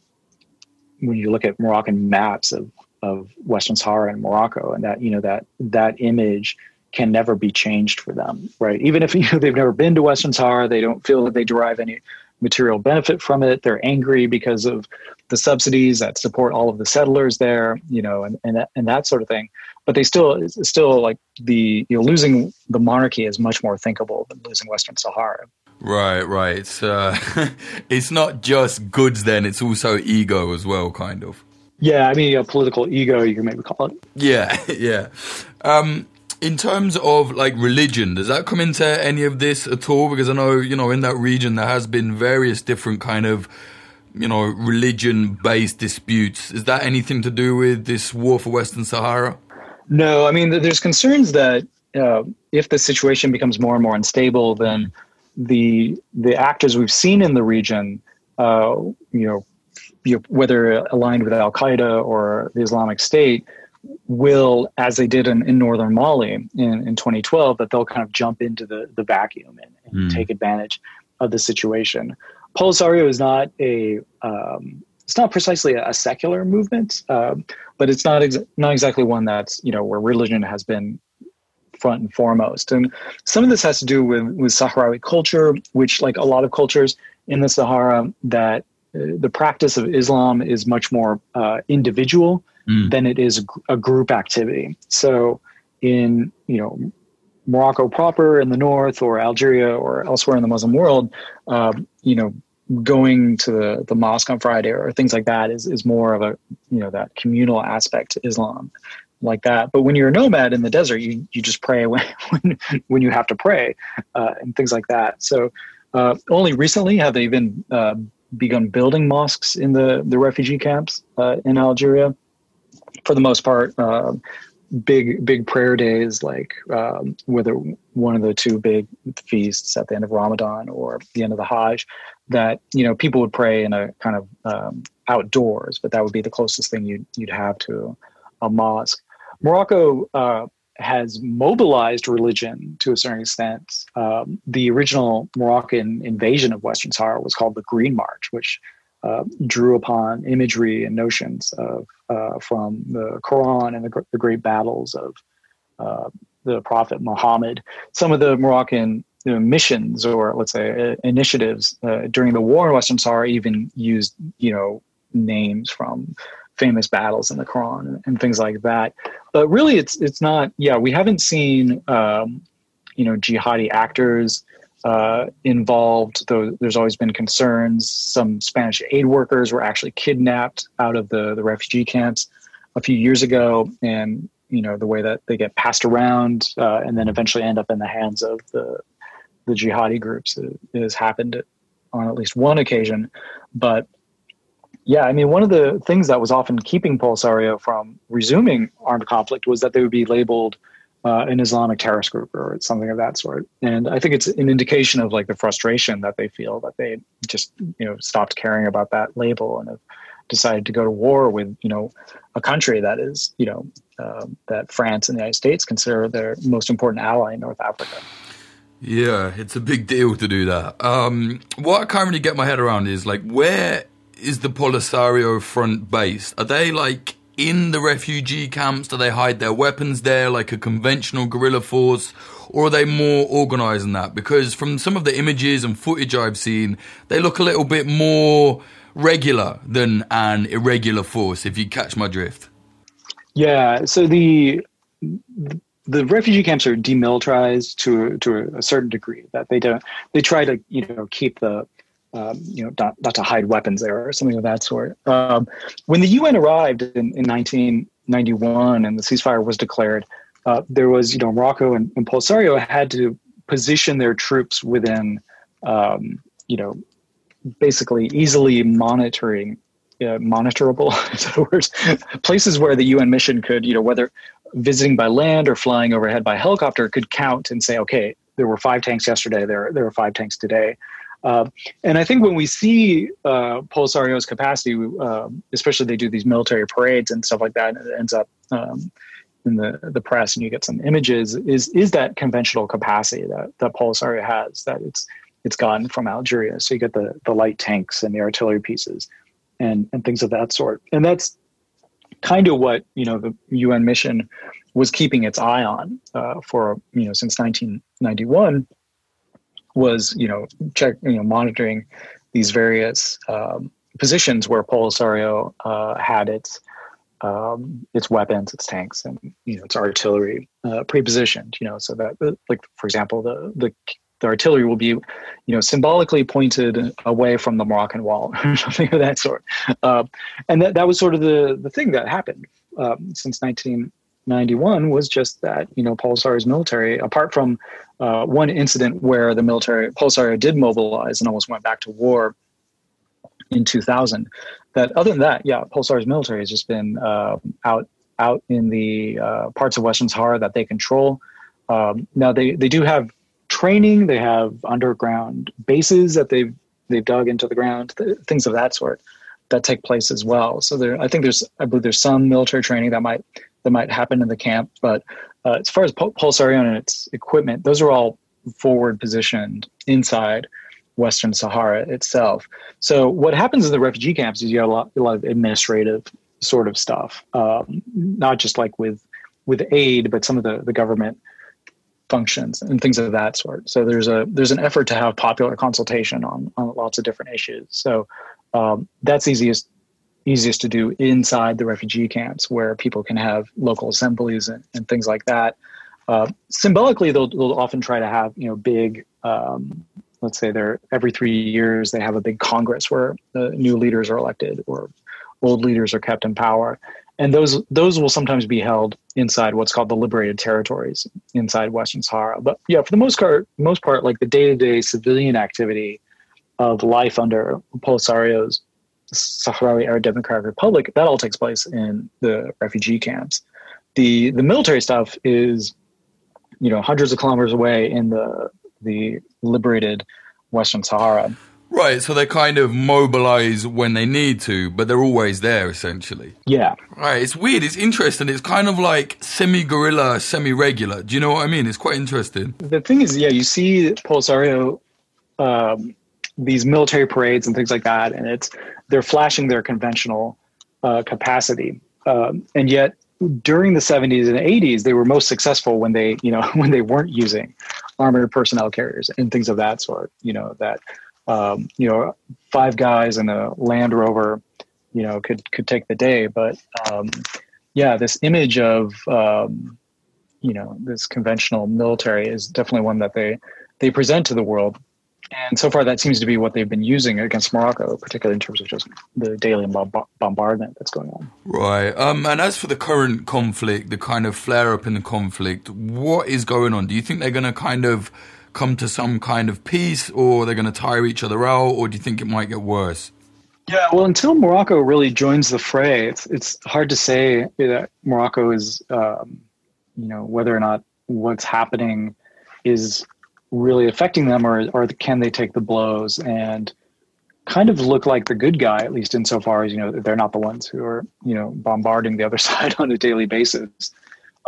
when you look at moroccan maps of of western sahara and morocco and that you know that that image can never be changed for them, right? Even if you know, they've never been to Western Sahara, they don't feel that they derive any material benefit from it. They're angry because of the subsidies that support all of the settlers there, you know, and and that, and that sort of thing. But they still still like the you know losing the monarchy is much more thinkable than losing Western Sahara. Right, right. It's uh, it's not just goods. Then it's also ego as well, kind of. Yeah, I mean, a political ego, you can maybe call it. Yeah, yeah. Um, in terms of like religion, does that come into any of this at all? Because I know, you know, in that region there has been various different kind of, you know, religion based disputes. Is that anything to do with this war for Western Sahara? No, I mean, there's concerns that uh, if the situation becomes more and more unstable, then the the actors we've seen in the region, uh, you know, you know, whether aligned with Al Qaeda or the Islamic State, will, as they did in, in northern Mali in, in 2012, that they'll kind of jump into the, the vacuum and, and mm. take advantage of the situation. Polisario is not a um, it's not precisely a, secular movement, uh, but it's not ex- not exactly one that's you know where religion has been front and foremost. And some of this has to do with with Sahrawi culture, which like a lot of cultures in the Sahara, that uh, the practice of Islam is much more uh, individual mm. than it is a group activity. So in you know Morocco proper in the north, or Algeria, or elsewhere in the Muslim world, uh, you know, going to the, the mosque on Friday or things like that is is more of a you know that communal aspect to Islam, like that. But when you're a nomad in the desert, you you just pray when when, when you have to pray, uh, and things like that. So. Uh, only recently have they been uh, begun building mosques in the, the refugee camps uh, in Algeria for the most part, uh, big big prayer days like um, whether one of the two big feasts at the end of Ramadan or the end of the Hajj, that you know people would pray in a kind of um, outdoors, but that would be the closest thing you'd you'd have to a mosque. Morocco uh, has mobilized religion to a certain extent. Um, the original Moroccan invasion of Western Sahara was called the Green March, which uh, drew upon imagery and notions of uh, from the Quran and the, the great battles of uh, the Prophet Muhammad. Some of the Moroccan you know, missions or let's say uh, initiatives uh, during the war in Western Sahara even used you know names from famous battles in the Quran and, and things like that. But really, it's it's not. Yeah, we haven't seen. Um, you know jihadi actors uh, involved. Though there's always been concerns. Some Spanish aid workers were actually kidnapped out of the the refugee camps a few years ago, and you know the way that they get passed around uh, and then eventually end up in the hands of the the jihadi groups. It, has happened on at least one occasion, but yeah, I mean, one of the things that was often keeping Polisario from resuming armed conflict was that they would be labeled uh, an Islamic terrorist group or something of that sort. And I think it's an indication of like the frustration that they feel that they just you know stopped caring about that label and have decided to go to war with you know a country that is you know um, that France and the United States consider their most important ally in North Africa. Yeah, it's a big deal to do that. Um, what I can't really get my head around is like where is the Polisario front based? Are they like in the refugee camps? Do they hide their weapons there like a conventional guerrilla force? Or are they more organized than that? Because from some of the images and footage I've seen, they look a little bit more regular than an irregular force, if you catch my drift. Yeah. So the the refugee camps are demilitarized to to a certain degree that they don't they try to you know keep the um, you know, not, not to hide weapons there or something of that sort. Um, when the UN arrived in, in 1991 and the ceasefire was declared, uh, there was, you know, Morocco and, and, Polisario had to position their troops within, um, you know, basically easily monitoring, uh, monitorable, words, places where the UN mission could, you know, whether visiting by land or flying overhead by helicopter could count and say, okay, there were five tanks yesterday, there, there were five tanks today. Uh, and I think when we see uh, Polisario's capacity, uh, especially they do these military parades and stuff like that, and it ends up um, in the, the press and you get some images, is is that conventional capacity that, that Polisario has, that it's it's gotten from Algeria. So you get the, the light tanks and the artillery pieces and, and things of that sort. And that's kind of what, you know, the UN mission was keeping its eye on uh, for, you know, since 1991 was you know check you know monitoring these various um, positions where Polisario uh, had its um, its weapons, its tanks, and you know its artillery uh, pre-positioned. You know, so that like for example, the the the artillery will be, you know, symbolically pointed away from the Moroccan wall or something of that sort. Uh, and that, that was sort of the, the thing that happened um, since 1991 was just that, you know, Polisario's military, apart from uh, one incident where the military, Polisario did mobilize and almost went back to war in 2000, that other than that, yeah, Polisario's military has just been uh, out out in the uh, parts of Western Sahara that they control. Um, now they, they do have training, they have underground bases that they've they've dug into the ground, th- things of that sort that take place as well. So there, I think there's, I believe there's some military training that might that might happen in the camp. But uh, as far as Polisario and its equipment, those are all forward positioned inside Western Sahara itself. So what happens in the refugee camps is you have a lot, a lot of administrative sort of stuff, um, not just like with with aid, but some of the, the government functions and things of that sort. So there's a there's an effort to have popular consultation on, on lots of different issues. So um, that's easiest easiest to do inside the refugee camps where people can have local assemblies and, and things like that. Uh, symbolically, they'll, they'll often try to have you know big. Um, let's say they're every three years they have a big congress where the new leaders are elected or old leaders are kept in power and those those will sometimes be held inside what's called the liberated territories inside western sahara but yeah for the most part most part like the day-to-day civilian activity of life under polisario's Sahrawi Arab Democratic Republic, that all takes place in the refugee camps. The the military stuff is, you know, hundreds of kilometers away in the the liberated Western Sahara. Right, so they kind of mobilize when they need to, but they're always there essentially. Yeah. Right, it's weird, it's interesting. It's kind of like semi guerrilla, semi regular. Do you know what I mean? It's quite interesting. The thing is, yeah, you see Polisario um, these military parades and things like that, and it's they're flashing their conventional uh, capacity, um, and yet during the 70s and 80s they were most successful when they you know when they weren't using armored personnel carriers and things of that sort you know that um, you know five guys in a land rover you know could could take the day. But um, yeah this image of um, you know this conventional military is definitely one that they they present to the world and so far, that seems to be what they've been using against Morocco, particularly in terms of just the daily bombardment that's going on. Right. Um, and as for the current conflict, the kind of flare up in the conflict, what is going on? Do you think they're going to kind of come to some kind of peace, or they're going to tire each other out, or do you think it might get worse? Yeah, well, until Morocco really joins the fray, it's it's hard to say that Morocco is, um, you know, whether or not what's happening is really affecting them, or or can they take the blows and kind of look like the good guy, at least insofar as you know they're not the ones who are you know bombarding the other side on a daily basis.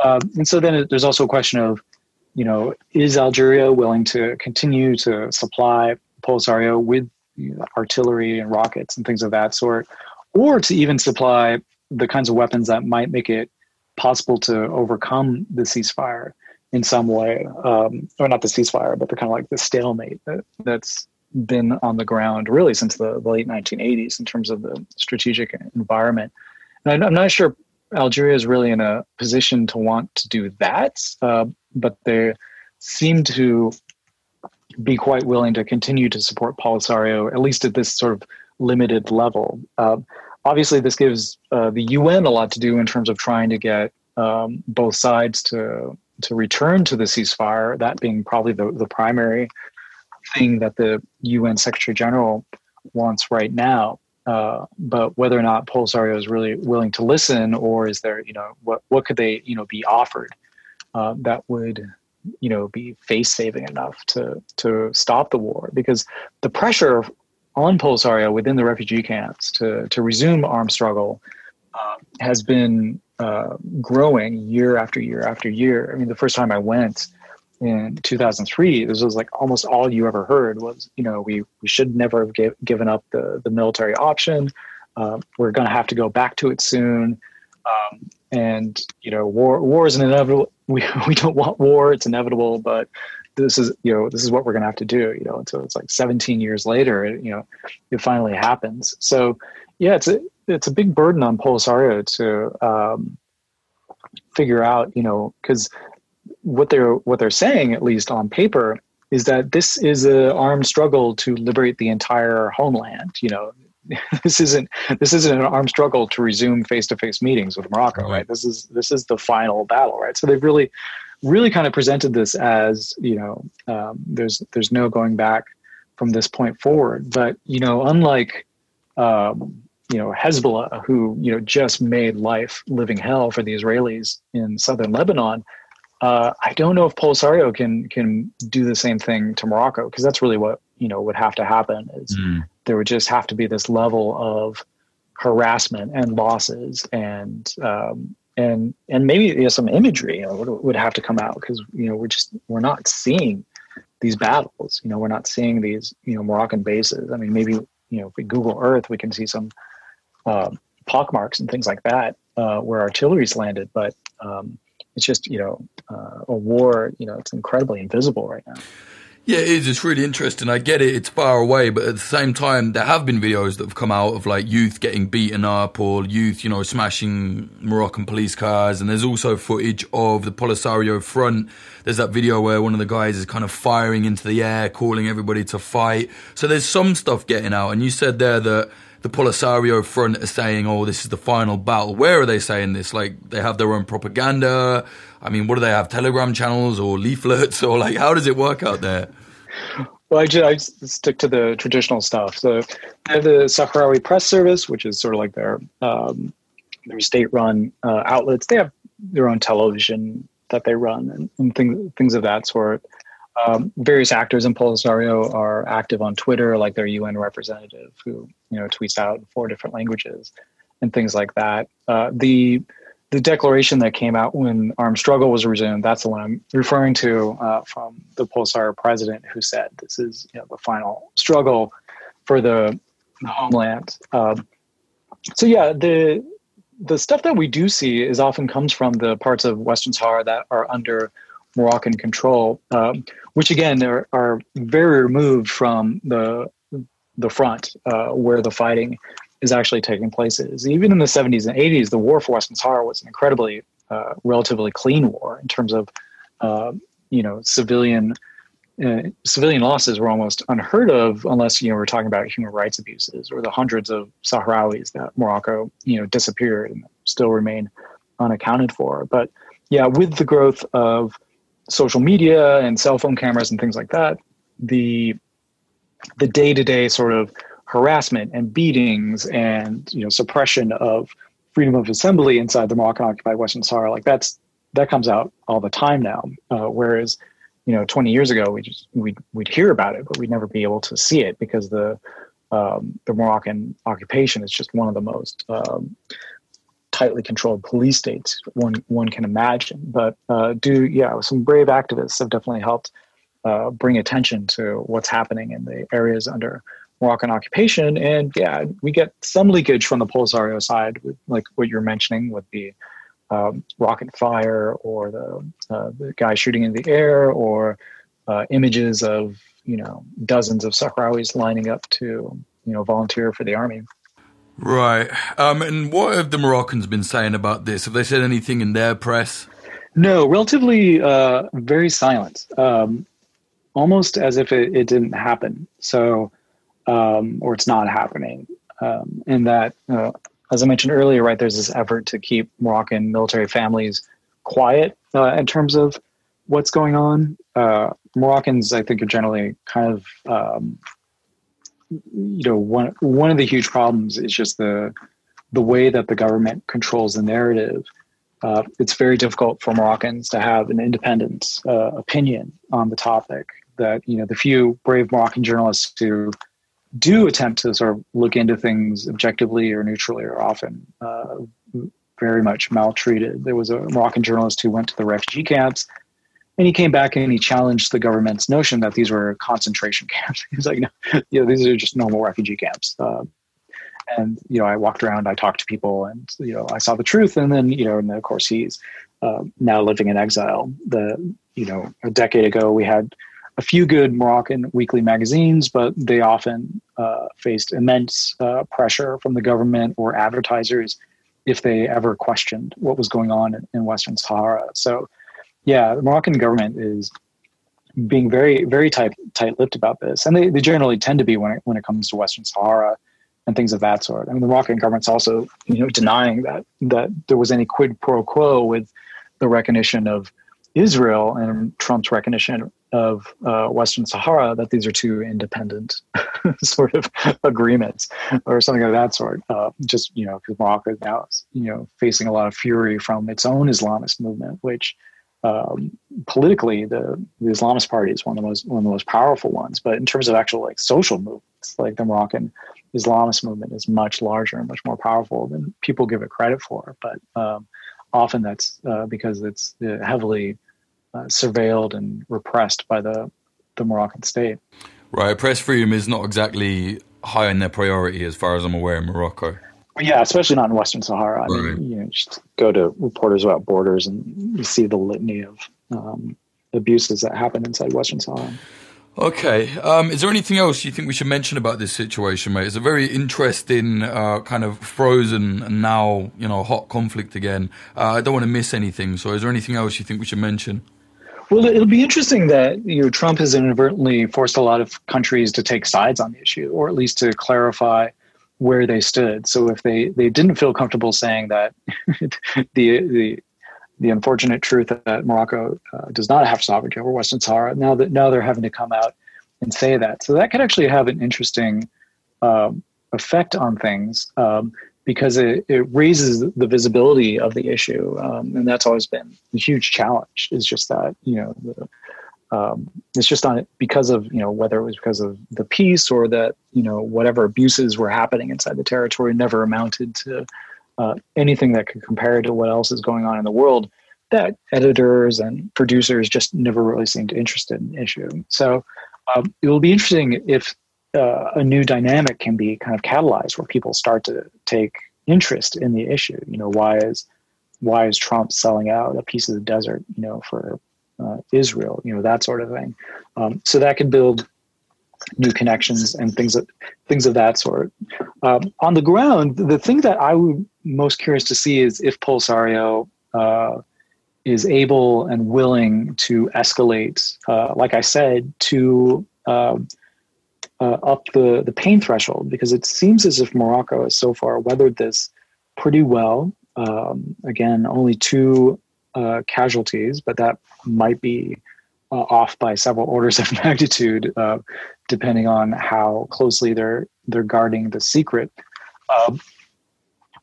Um, and so then there's also a question of, you know, is Algeria willing to continue to supply Polisario with you know, artillery and rockets and things of that sort, or to even supply the kinds of weapons that might make it possible to overcome the ceasefire? In some way, um, or not the ceasefire, but the kind of like the stalemate that, that's been on the ground really since the, the late 1980s in terms of the strategic environment. And I'm not sure Algeria is really in a position to want to do that, uh, but they seem to be quite willing to continue to support Polisario, at least at this sort of limited level. Uh, obviously, this gives uh, the UN a lot to do in terms of trying to get um, both sides to to return to the ceasefire, that being probably the, the primary thing that the UN Secretary General wants right now. Uh, but whether or not Polisario is really willing to listen, or is there, you know, what what could they, you know, be offered uh, that would, you know, be face saving enough to to stop the war? Because the pressure on Polisario within the refugee camps to to resume armed struggle has been uh, growing year after year after year. I mean, the first time I went in 2003, this was like almost all you ever heard was, you know, we, we should never have give, given up the, the military option. Uh, we're going to have to go back to it soon. Um, and, you know, war, war is an inevitable. We, we don't want war. It's inevitable, but this is, you know, this is what we're going to have to do, you know, and so it's like 17 years later, you know, it finally happens. So yeah, it's it's a big burden on Polisario to um, figure out, you know, because what they're what they're saying, at least on paper, is that this is an armed struggle to liberate the entire homeland. You know, this isn't this isn't an armed struggle to resume face to face meetings with Morocco, right. right? This is this is the final battle, right? So they've really really kind of presented this as you know um, there's there's no going back from this point forward. But you know, unlike um, you know Hezbollah, who you know just made life living hell for the Israelis in southern Lebanon. Uh, I don't know if Polisario can can do the same thing to Morocco because that's really what you know would have to happen. Is mm. there would just have to be this level of harassment and losses and um, and and maybe you know, some imagery you know, would, would have to come out because you know we're just we're not seeing these battles. You know, we're not seeing these you know Moroccan bases. I mean, maybe you know if we Google Earth, we can see some uh, pockmarks and things like that uh, where artillery's landed. But um, it's just you know uh, a war. You know, it's incredibly invisible right now. Yeah, it is. It's really interesting. I get it. It's far away, but at the same time, there have been videos that have come out of like youth getting beaten up or youth, you know, smashing Moroccan police cars. And there's also footage of the Polisario front. There's that video where one of the guys is kind of firing into the air, calling everybody to fight. So there's some stuff getting out. And you said there that the Polisario front are saying, "Oh, this is the final battle." Where are they saying this? Like they have their own propaganda. I mean, what do they have? Telegram channels or leaflets or like how does it work out there? Well, I, just, I stick to the traditional stuff. So they have the Sahrawi Press Service, which is sort of like their um, their state-run uh, outlets. They have their own television that they run and, and things things of that sort. Um, various actors in Polisario are active on Twitter, like their UN representative, who you know tweets out in four different languages and things like that. Uh, the the declaration that came out when armed struggle was resumed, that's the one I'm referring to uh, from the Polisario president, who said this is you know, the final struggle for the, the homeland. Um, so yeah, the the stuff that we do see is often comes from the parts of Western Sahara that are under Moroccan control, um, which again are, are, very removed from the the front uh, where the fighting is actually taking place. Is even in the 70s and 80s, the war for Western Sahara was an incredibly uh, relatively clean war in terms of uh, you know civilian uh, civilian losses were almost unheard of unless you know we're talking about human rights abuses or the hundreds of Sahrawis that Morocco you know disappeared and still remain unaccounted for. But yeah, with the growth of social media and cell phone cameras and things like that, the the day to day sort of harassment and beatings and you know suppression of freedom of assembly inside the Moroccan occupied Western Sahara, like that's that comes out all the time now. Uh, whereas, you know, 20 years ago, we just we'd we'd hear about it, but we'd never be able to see it because the um, the Moroccan occupation is just one of the most um, tightly controlled police states one one can imagine. But uh, do yeah, some brave activists have definitely helped uh, bring attention to what's happening in the areas under Moroccan occupation. And yeah, we get some leakage from the Polisario side, like what you're mentioning with the um, rocket fire or the, uh, the guy shooting in the air or uh, images of, you know, dozens of Sahrawis lining up to, you know, volunteer for the army. Right. Um, and what have the Moroccans been saying about this? Have they said anything in their press? No, relatively uh, very silent, um, almost as if it, it, didn't happen. So um, or it's not happening. Um, and that, uh, as I mentioned earlier, right, there's this effort to keep Moroccan military families quiet uh, in terms of what's going on. Uh, Moroccans, I think, are generally kind of, um, you know, one one of the huge problems is just the the way that the government controls the narrative. Uh, it's very difficult for Moroccans to have an independent uh, opinion on the topic. That you know, the few brave Moroccan journalists who do attempt to sort of look into things objectively or neutrally are often uh, very much maltreated. There was a Moroccan journalist who went to the refugee camps and he came back and he challenged the government's notion that these were concentration camps. He's like, no, you know, these are just normal refugee camps. Uh, and you know, I walked around, I talked to people, and you know, I saw the truth. And then you know, and then of course, he's uh, now living in exile. The you know, a decade ago, we had a few good Moroccan weekly magazines, but they often uh, faced immense uh, pressure from the government or advertisers if they ever questioned what was going on in, in Western Sahara. So, yeah, the Moroccan government is being very, very tight, tight-lipped about this, and they, they generally tend to be when it, when it comes to Western Sahara and things of that sort. I mean, the Moroccan government's also, you know, denying that that there was any quid pro quo with the recognition of Israel and Trump's recognition of uh, Western Sahara that these are two independent sort of agreements or something of that sort. Uh, just you know, because Morocco is now you know facing a lot of fury from its own Islamist movement, which um, politically the, the Islamist Party is one of the most one of the most powerful ones. But in terms of actual like social movements, like the Moroccan Islamist movement is much larger and much more powerful than people give it credit for. But um, often that's uh, because it's uh, heavily uh, surveilled and repressed by the the Moroccan state. Right, press freedom is not exactly high on their priority, as far as I'm aware, in Morocco. Yeah, especially not in Western Sahara. I right. mean, you know, just go to Reporters Without Borders and you see the litany of um, abuses that happen inside Western Sahara. Okay. Um, is there anything else you think we should mention about this situation, mate? It's a very interesting uh, kind of frozen and now, you know, hot conflict again. Uh, I don't want to miss anything. So, is there anything else you think we should mention? Well, it'll be interesting that you know Trump has inadvertently forced a lot of countries to take sides on the issue, or at least to clarify where they stood. So if they they didn't feel comfortable saying that the the the unfortunate truth that Morocco uh, does not have sovereignty over Western Sahara, now that now they're having to come out and say that. So that could actually have an interesting um, effect on things. Um, because it, it raises the visibility of the issue. Um, and that's always been a huge challenge is just that, you know, the, um, it's just on it because of, you know, whether it was because of the peace or that, you know, whatever abuses were happening inside the territory never amounted to uh, anything that could compare to what else is going on in the world that editors and producers just never really seemed interested in the issue. So um, it will be interesting if uh, a new dynamic can be kind of catalyzed where people start to take interest in the issue. You know, why is why is Trump selling out a piece of the desert? You know, for uh, Israel. You know, that sort of thing. Um, so that can build new connections and things that things of that sort. Um, on the ground, the thing that I would most curious to see is if Polisario uh, is able and willing to escalate, uh, like I said, to uh, uh, up the, the pain threshold, because it seems as if Morocco has so far weathered this pretty well. Um, again, only two uh, casualties, but that might be uh, off by several orders of magnitude, uh, depending on how closely they're they're guarding the secret. Um,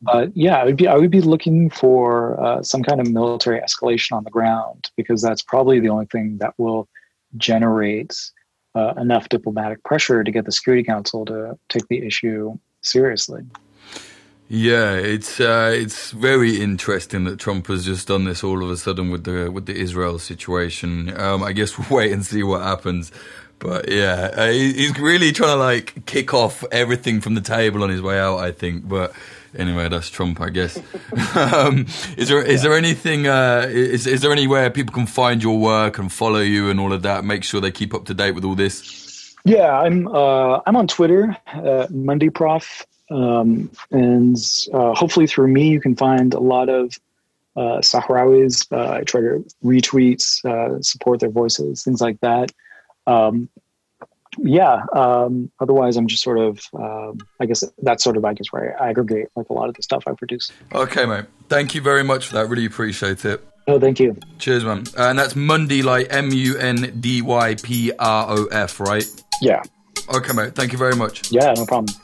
but yeah, I would be I would be looking for uh, some kind of military escalation on the ground because that's probably the only thing that will generate uh, enough diplomatic pressure to get the Security Council to take the issue seriously. Yeah, it's uh, it's very interesting that Trump has just done this all of a sudden with the with the Israel situation. Um, I guess we'll wait and see what happens. But yeah, uh, he's really trying to like kick off everything from the table on his way out. I think, but anyway, that's Trump, I guess. um, is there is there anything? Uh, is is there anywhere people can find your work and follow you and all of that? Make sure they keep up to date with all this. Yeah, I'm uh, I'm on Twitter, uh, Mundy Prof, um, and uh, hopefully through me you can find a lot of uh, Sahrawis. Uh, I try to retweet, uh, support their voices, things like that. Um, yeah. Um, otherwise, I'm just sort of, um, I guess that's sort of, I guess, where I aggregate like a lot of the stuff I produce. Okay, mate. Thank you very much for that. Really appreciate it. Oh, thank you. Cheers, man. Uh, and that's Mundy, like M U N D Y P R O F, right? Yeah. Okay, mate. Thank you very much. Yeah, no problem.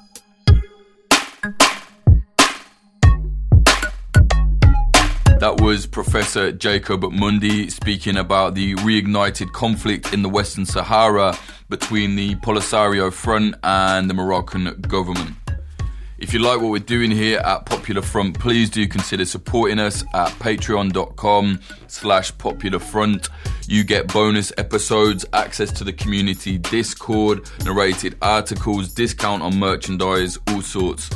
That was Professor Jacob Mundy speaking about the reignited conflict in the Western Sahara between the Polisario Front and the Moroccan government. If you like what we're doing here at Popular Front, please do consider supporting us at patreon.com slash popular front. You get bonus episodes, access to the community Discord, narrated articles, discount on merchandise, all sorts.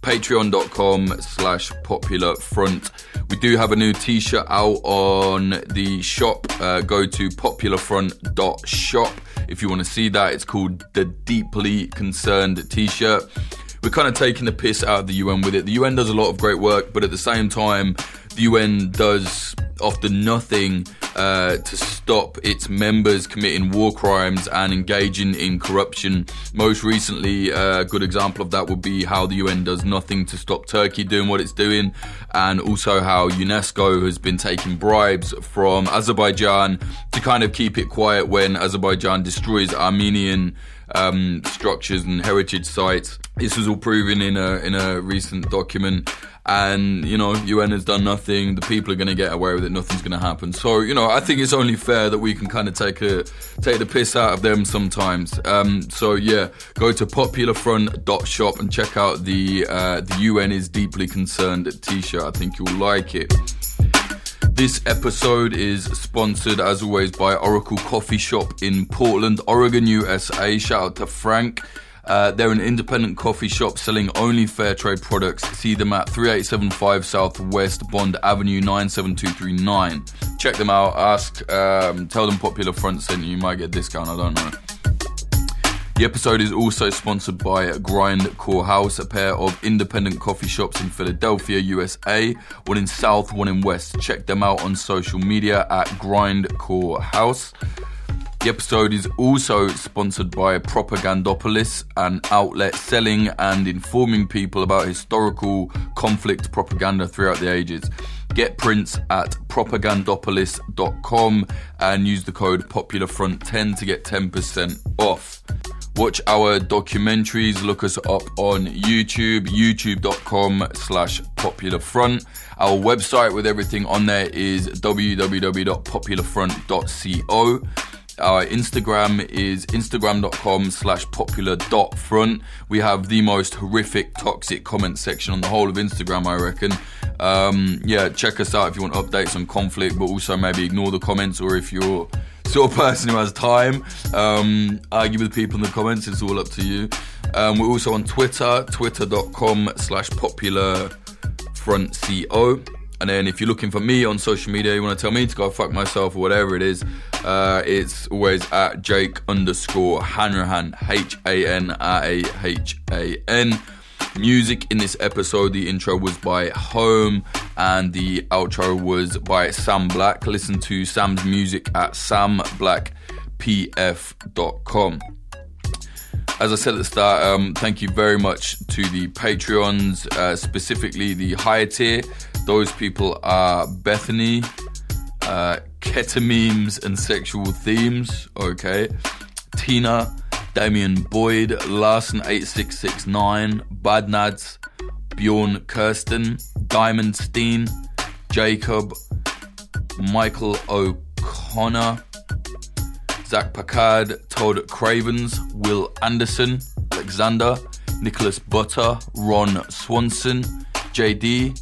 Patreon.com slash popular front. We do have a new t-shirt out on the shop. Uh, go to popularfront.shop if you want to see that. It's called the deeply concerned t-shirt we're kind of taking the piss out of the UN with it. The UN does a lot of great work, but at the same time, the UN does often nothing uh, to stop its members committing war crimes and engaging in corruption. Most recently, uh, a good example of that would be how the UN does nothing to stop Turkey doing what it's doing, and also how UNESCO has been taking bribes from Azerbaijan to kind of keep it quiet when Azerbaijan destroys Armenian um, structures and heritage sites. This was all proven in a in a recent document and you know UN has done nothing. The people are going to get away with it. Nothing's going to happen. So you know I think it's only fair that we can kind of take a take the piss out of them sometimes. Um, so yeah, go to popularfront.shop and check out the uh, the UN is deeply concerned T-shirt. I think you'll like it. This episode is sponsored, as always, by Oracle Coffee Shop in Portland, Oregon, USA. Shout out to Frank. Uh, they're an independent coffee shop selling only fair trade products. See them at 3875 Southwest Bond Avenue 97239. Check them out. Ask, um, tell them Popular Front sent you. You might get a discount. I don't know. The episode is also sponsored by Grindcore House, a pair of independent coffee shops in Philadelphia, USA, one in South, one in West. Check them out on social media at Grindcore House. The episode is also sponsored by Propagandopolis, an outlet selling and informing people about historical conflict propaganda throughout the ages. Get prints at propagandopolis.com and use the code POPULARFRONT10 to get 10% off. Watch our documentaries, look us up on YouTube, youtube.com slash popularfront. Our website with everything on there is www.popularfront.co. Our Instagram is instagram.com slash popular front. We have the most horrific, toxic comment section on the whole of Instagram, I reckon. Um, yeah, check us out if you want updates on conflict, but also maybe ignore the comments or if you're sort of person who has time, um, argue with people in the comments. It's all up to you. Um, we're also on Twitter, twitter.com slash popular front co. And then if you're looking for me on social media, you want to tell me to go fuck myself or whatever it is, uh, it's always at Jake underscore Hanrahan, H A N R A H A N. Music in this episode, the intro was by Home. and the outro was by Sam Black. Listen to Sam's music at samblackpf.com. As I said at the start, um, thank you very much to the Patreons, uh, specifically the higher tier. Those people are Bethany, uh, Ketamimes and Sexual Themes, okay, Tina, Damien Boyd, Larson8669, Badnads, Bjorn Kirsten, Diamond Steen, Jacob, Michael O'Connor, Zach Packard, Todd Cravens, Will Anderson, Alexander, Nicholas Butter, Ron Swanson, JD,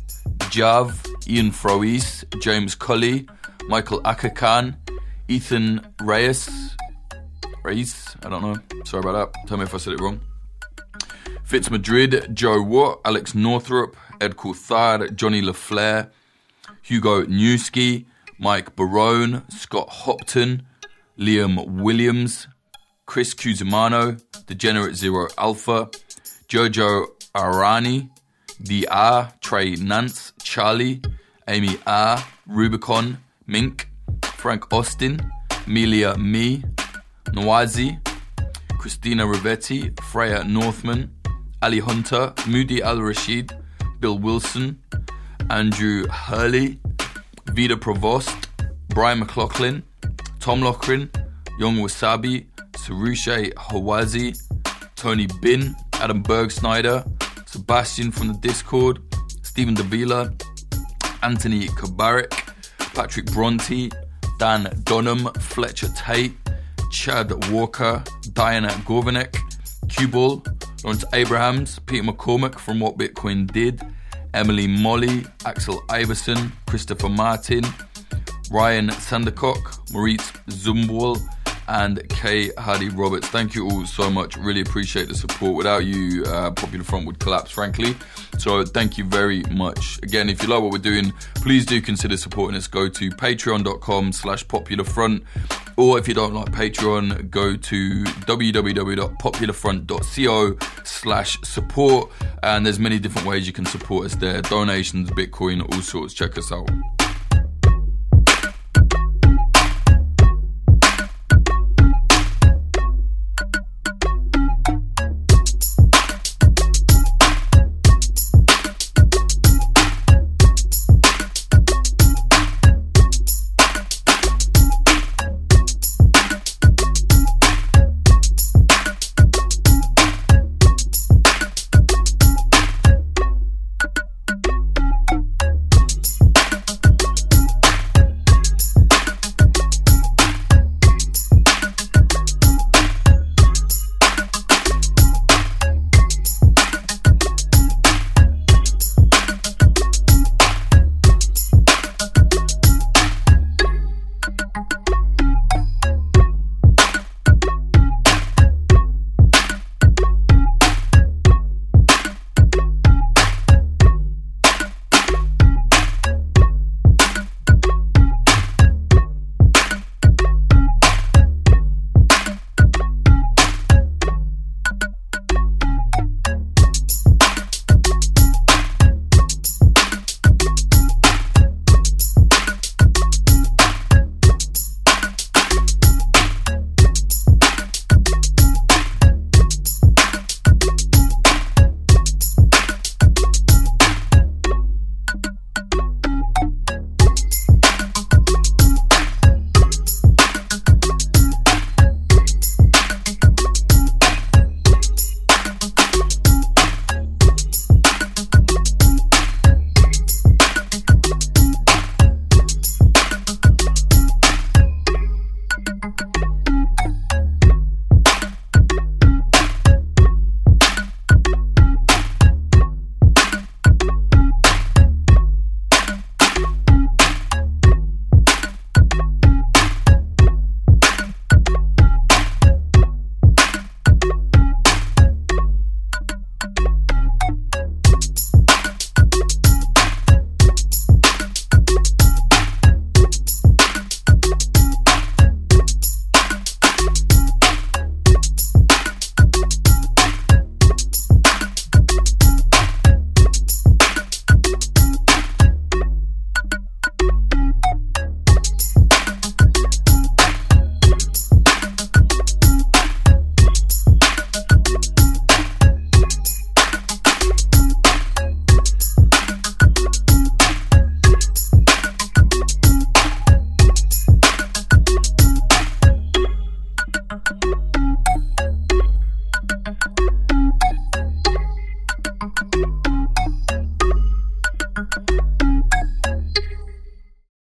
Jav, Ian Froese, James Cully, Michael Akakan, Ethan Reyes, Reyes, I don't know, sorry about that, tell me if I said it wrong. Fitz Madrid, Joe Watt, Alex Northrup, Ed Coulthard, Johnny LaFleur, Hugo Newski, Mike Barone, Scott Hopton, Liam Williams, Chris Cusimano, Degenerate Zero Alpha, Jojo Arani, The R, Trey Nance, Charlie, Amy R, Rubicon, Mink, Frank Austin, Melia Me, Nawazi, Christina Rivetti, Freya Northman, Ali Hunter, Moody Al Rashid, Bill Wilson, Andrew Hurley, Vida Provost, Brian McLaughlin, Tom Lochrin, Young Wasabi, Sarushe Hawazi, Tony Bin, Adam Bergsnyder, Sebastian from the Discord, Stephen Davila, Anthony Kabarik, Patrick Bronte, Dan Dunham, Fletcher Tate, Chad Walker, Diana Gorvanek, Q-Ball, Lawrence Abrahams, Peter McCormack from What Bitcoin Did, Emily Molly, Axel Iverson, Christopher Martin, Ryan Sandercock, Maurice Zumbwal, and Kay Hardy Roberts. Thank you all so much. Really appreciate the support. Without you, uh, Popular Front would collapse, frankly. So thank you very much. Again, if you like what we're doing, please do consider supporting us. Go to patreon.com slash popular front. Or if you don't like Patreon, go to www.popularfront.co slash support. And there's many different ways you can support us there. Donations, Bitcoin, all sorts. Check us out.